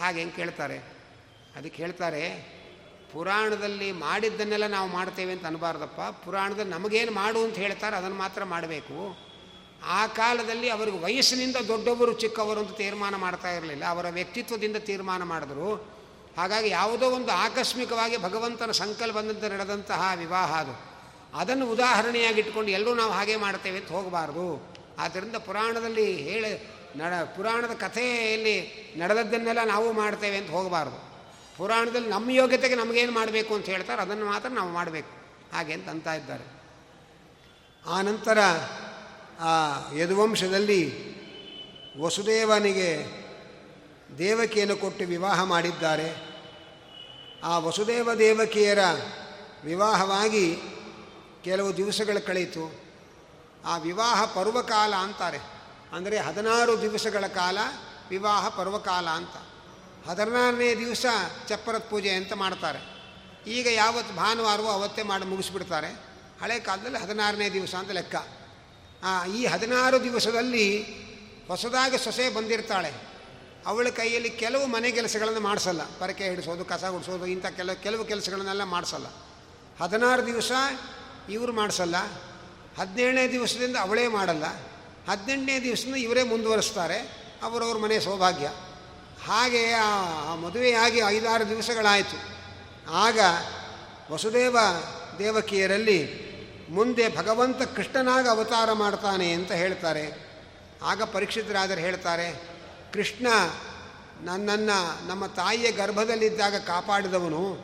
ಹಾಗೆ ಹೆಂಗೆ ಕೇಳ್ತಾರೆ? ಅದಕ್ಕೆ ಹೇಳ್ತಾರೆ, ಪುರಾಣದಲ್ಲಿ ಮಾಡಿದ್ದನ್ನೆಲ್ಲ ನಾವು ಮಾಡ್ತೇವೆ ಅಂತ ಅನ್ಬಾರ್ದಪ್ಪ. ಪುರಾಣದಲ್ಲಿ ನಮಗೇನು ಮಾಡು ಅಂತ ಹೇಳ್ತಾರೆ, ಅದನ್ನು ಮಾತ್ರ ಮಾಡಬೇಕು. ಆ ಕಾಲದಲ್ಲಿ ಅವರಿಗೆ ವಯಸ್ಸಿನಿಂದ ದೊಡ್ಡವರು ಚಿಕ್ಕವರು ಅಂತ ತೀರ್ಮಾನ ಮಾಡ್ತಾ ಇರಲಿಲ್ಲ. ಅವರ ವ್ಯಕ್ತಿತ್ವದಿಂದ ತೀರ್ಮಾನ ಮಾಡಿದ್ರು. ಹಾಗಾಗಿ ಯಾವುದೋ ಒಂದು ಆಕಸ್ಮಿಕವಾಗಿ ಭಗವಂತನ ಸಂಕಲ್ಪದಂತೆ ನಡೆದಂತಹ ವಿವಾಹ ಅದು. ಅದನ್ನು ಉದಾಹರಣೆಯಾಗಿಟ್ಕೊಂಡು ಎಲ್ಲರೂ ನಾವು ಹಾಗೆ ಮಾಡ್ತೇವೆ ಅಂತ ಹೋಗಬಾರ್ದು. ಆದ್ದರಿಂದ ಪುರಾಣದಲ್ಲಿ ಹೇಳಿ, ನಡ, ಪುರಾಣದ ಕಥೆಯಲ್ಲಿ ನಡೆದದ್ದನ್ನೆಲ್ಲ ನಾವು ಮಾಡ್ತೇವೆ ಅಂತ ಹೋಗಬಾರ್ದು. ಪುರಾಣದಲ್ಲಿ ನಮ್ಮ ಯೋಗ್ಯತೆಗೆ ನಮಗೇನು ಮಾಡಬೇಕು ಅಂತ ಹೇಳ್ತಾರೆ ಅದನ್ನು ಮಾತ್ರ ನಾವು ಮಾಡಬೇಕು. ಹಾಗೆ ಅಂತ ಅಂತ ಇದ್ದಾರೆ. ನಂತರ, ಆ ಯದುವಂಶದಲ್ಲಿ ವಸುದೇವನಿಗೆ ದೇವಕಿಯನ್ನು ಕೊಟ್ಟು ವಿವಾಹ ಮಾಡಿದ್ದಾರೆ. ಆ ವಸುದೇವ ದೇವಕಿಯರ ವಿವಾಹವಾಗಿ ಕೆಲವು ದಿವಸಗಳು ಕಳೀತು. ಆ ವಿವಾಹ ಪರ್ವಕಾಲ ಅಂತಾರೆ. ಅಂದರೆ ಹದಿನಾರು ದಿವಸಗಳ ಕಾಲ ವಿವಾಹ ಪರ್ವಕಾಲ ಅಂತ. ಹದಿನಾರನೇ ದಿವಸ ಚಪ್ಪರದ ಪೂಜೆ ಅಂತ ಮಾಡ್ತಾರೆ. ಈಗ ಯಾವತ್ತು ಭಾನುವಾರವೋ ಅವತ್ತೇ ಮಾಡಿ ಮುಗಿಸ್ಬಿಡ್ತಾರೆ. ಹಳೆ ಕಾಲದಲ್ಲಿ ಹದಿನಾರನೇ ದಿವಸ ಅಂತ ಲೆಕ್ಕ. ಈ ಹದಿನಾರು ದಿವಸದಲ್ಲಿ ಹೊಸದಾಗಿ ಸೊಸೆ ಬಂದಿರ್ತಾಳೆ. ಅವಳ ಕೈಯಲ್ಲಿ ಕೆಲವು ಮನೆ ಕೆಲಸಗಳನ್ನು ಮಾಡಿಸಲ್ಲ. ಪರಕೆ ಹಿಡಿಸೋದು, ಕಸ ಗುಡಿಸೋದು, ಇಂಥ ಕೆಲವು ಕೆಲವು ಕೆಲಸಗಳನ್ನೆಲ್ಲ ಮಾಡಿಸಲ್ಲ. ಹದಿನಾರು ದಿವಸ ಇವರು ಮಾಡಿಸಲ್ಲ. ಹದಿನೇಳನೇ ದಿವಸದಿಂದ ಅವಳೇ ಮಾಡಲ್ಲ. ಹದಿನೆಂಟನೇ ದಿವಸದಿಂದ ಇವರೇ ಮುಂದುವರಿಸ್ತಾರೆ. ಅವರವ್ರ ಮನೆ ಸೌಭಾಗ್ಯ. ಹಾಗೆ ಆ ಮದುವೆಯಾಗಿ ಐದಾರು ದಿವಸಗಳಾಯಿತು. ಆಗ ವಸುದೇವ ದೇವಕಿಯರಲ್ಲಿ ಮುಂದೆ ಭಗವಂತ ಕೃಷ್ಣನಾಗ ಅವತಾರ ಮಾಡ್ತಾನೆ ಅಂತ ಹೇಳ್ತಾರೆ. ಆಗ ಪರೀಕ್ಷಿತರಾದರೆ ಹೇಳ್ತಾರೆ, ಕೃಷ್ಣ, ನನ್ನನ್ನು, ನಮ್ಮ ತಾಯಿಯ ಗರ್ಭದಲ್ಲಿದ್ದಾಗ ಕಾಪಾಡಿದವನು.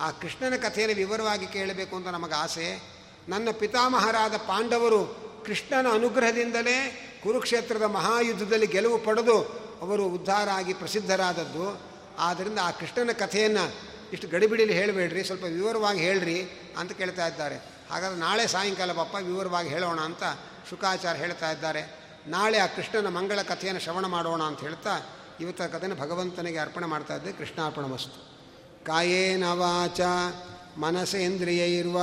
ಆ ಕೃಷ್ಣನ ಕಥೆಯನ್ನು ವಿವರವಾಗಿ ಕೇಳಬೇಕು ಅಂತ ನಮಗೆ ಆಸೆ. ನನ್ನ ಪಿತಾಮಹರಾದ ಪಾಂಡವರು ಕೃಷ್ಣನ ಅನುಗ್ರಹದಿಂದಲೇ ಕುರುಕ್ಷೇತ್ರದ ಮಹಾಯುದ್ಧದಲ್ಲಿ ಗೆಲುವು ಪಡೆದು ಅವರು ಉದ್ಧಾರ ಆಗಿ ಪ್ರಸಿದ್ಧರಾದದ್ದು. ಆದ್ದರಿಂದ ಆ ಕೃಷ್ಣನ ಕಥೆಯನ್ನು ಇಷ್ಟು ಗಡಿಬಿಡಿಲಿ ಹೇಳಬೇಡ್ರಿ, ಸ್ವಲ್ಪ ವಿವರವಾಗಿ ಹೇಳ್ರಿ ಅಂತ ಕೇಳ್ತಾ ಇದ್ದಾರೆ. ಹಾಗಾದ್ರೆ ನಾಳೆ ಸಾಯಂಕಾಲ ಪಪ್ಪ ವಿವರವಾಗಿ ಹೇಳೋಣ ಅಂತ ಶುಕಾಚಾರ್ಯ ಹೇಳ್ತಾ ಇದ್ದಾರೆ. ನಾಳೆ ಆ ಕೃಷ್ಣನ ಮಂಗಳ ಕಥೆಯನ್ನು ಶ್ರವಣ ಮಾಡೋಣ ಅಂತ ಹೇಳ್ತಾ ಇವತ್ತ ಕಥೆಯನ್ನು ಭಗವಂತನಿಗೆ ಅರ್ಪಣೆ ಮಾಡ್ತಾ ಇದ್ದೆ. ಕೃಷ್ಣಾರ್ಪಣ ವಸ್ತು ಕಾಯೇನ ಮನಸೇಂದ್ರಿಯ ಮನಸೇಂದ್ರಿಯೈರ್ವ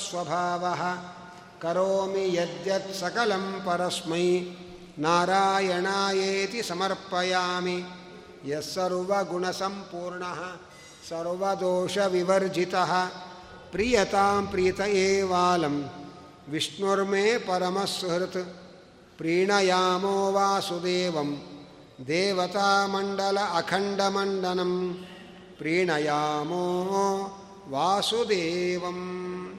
ಸ್ವಭಾವ ಕರೋಮಿ ಯದ್ಯತ್ ಸಕಲಂ ಪರಸ್ಮೈ ನಾರಾಯಣಾಯೇತಿ ಸಮರ್ಪಯಾಮಿ ಯಸ್ಸರ್ವಗುಣಸಂಪೂರ್ಣ ಸರ್ವದೋಷವಿವರ್ಜಿತಃ ಪ್ರಿಯತಾಂ ಪ್ರೀತ ಏವಾಲಂ ವಿಷ್ಣುರ್ಮೇ ಪರಮಸುಹೃತ್ ಪ್ರೀಣಯಾಮೋ ವಾಸುದೇವಂ ದೇವತಾಮಂಡಲ ಅಖಂಡಮಂಡನಂ ಪ್ರೀಣಯಾಮೋ वासुदेवम्।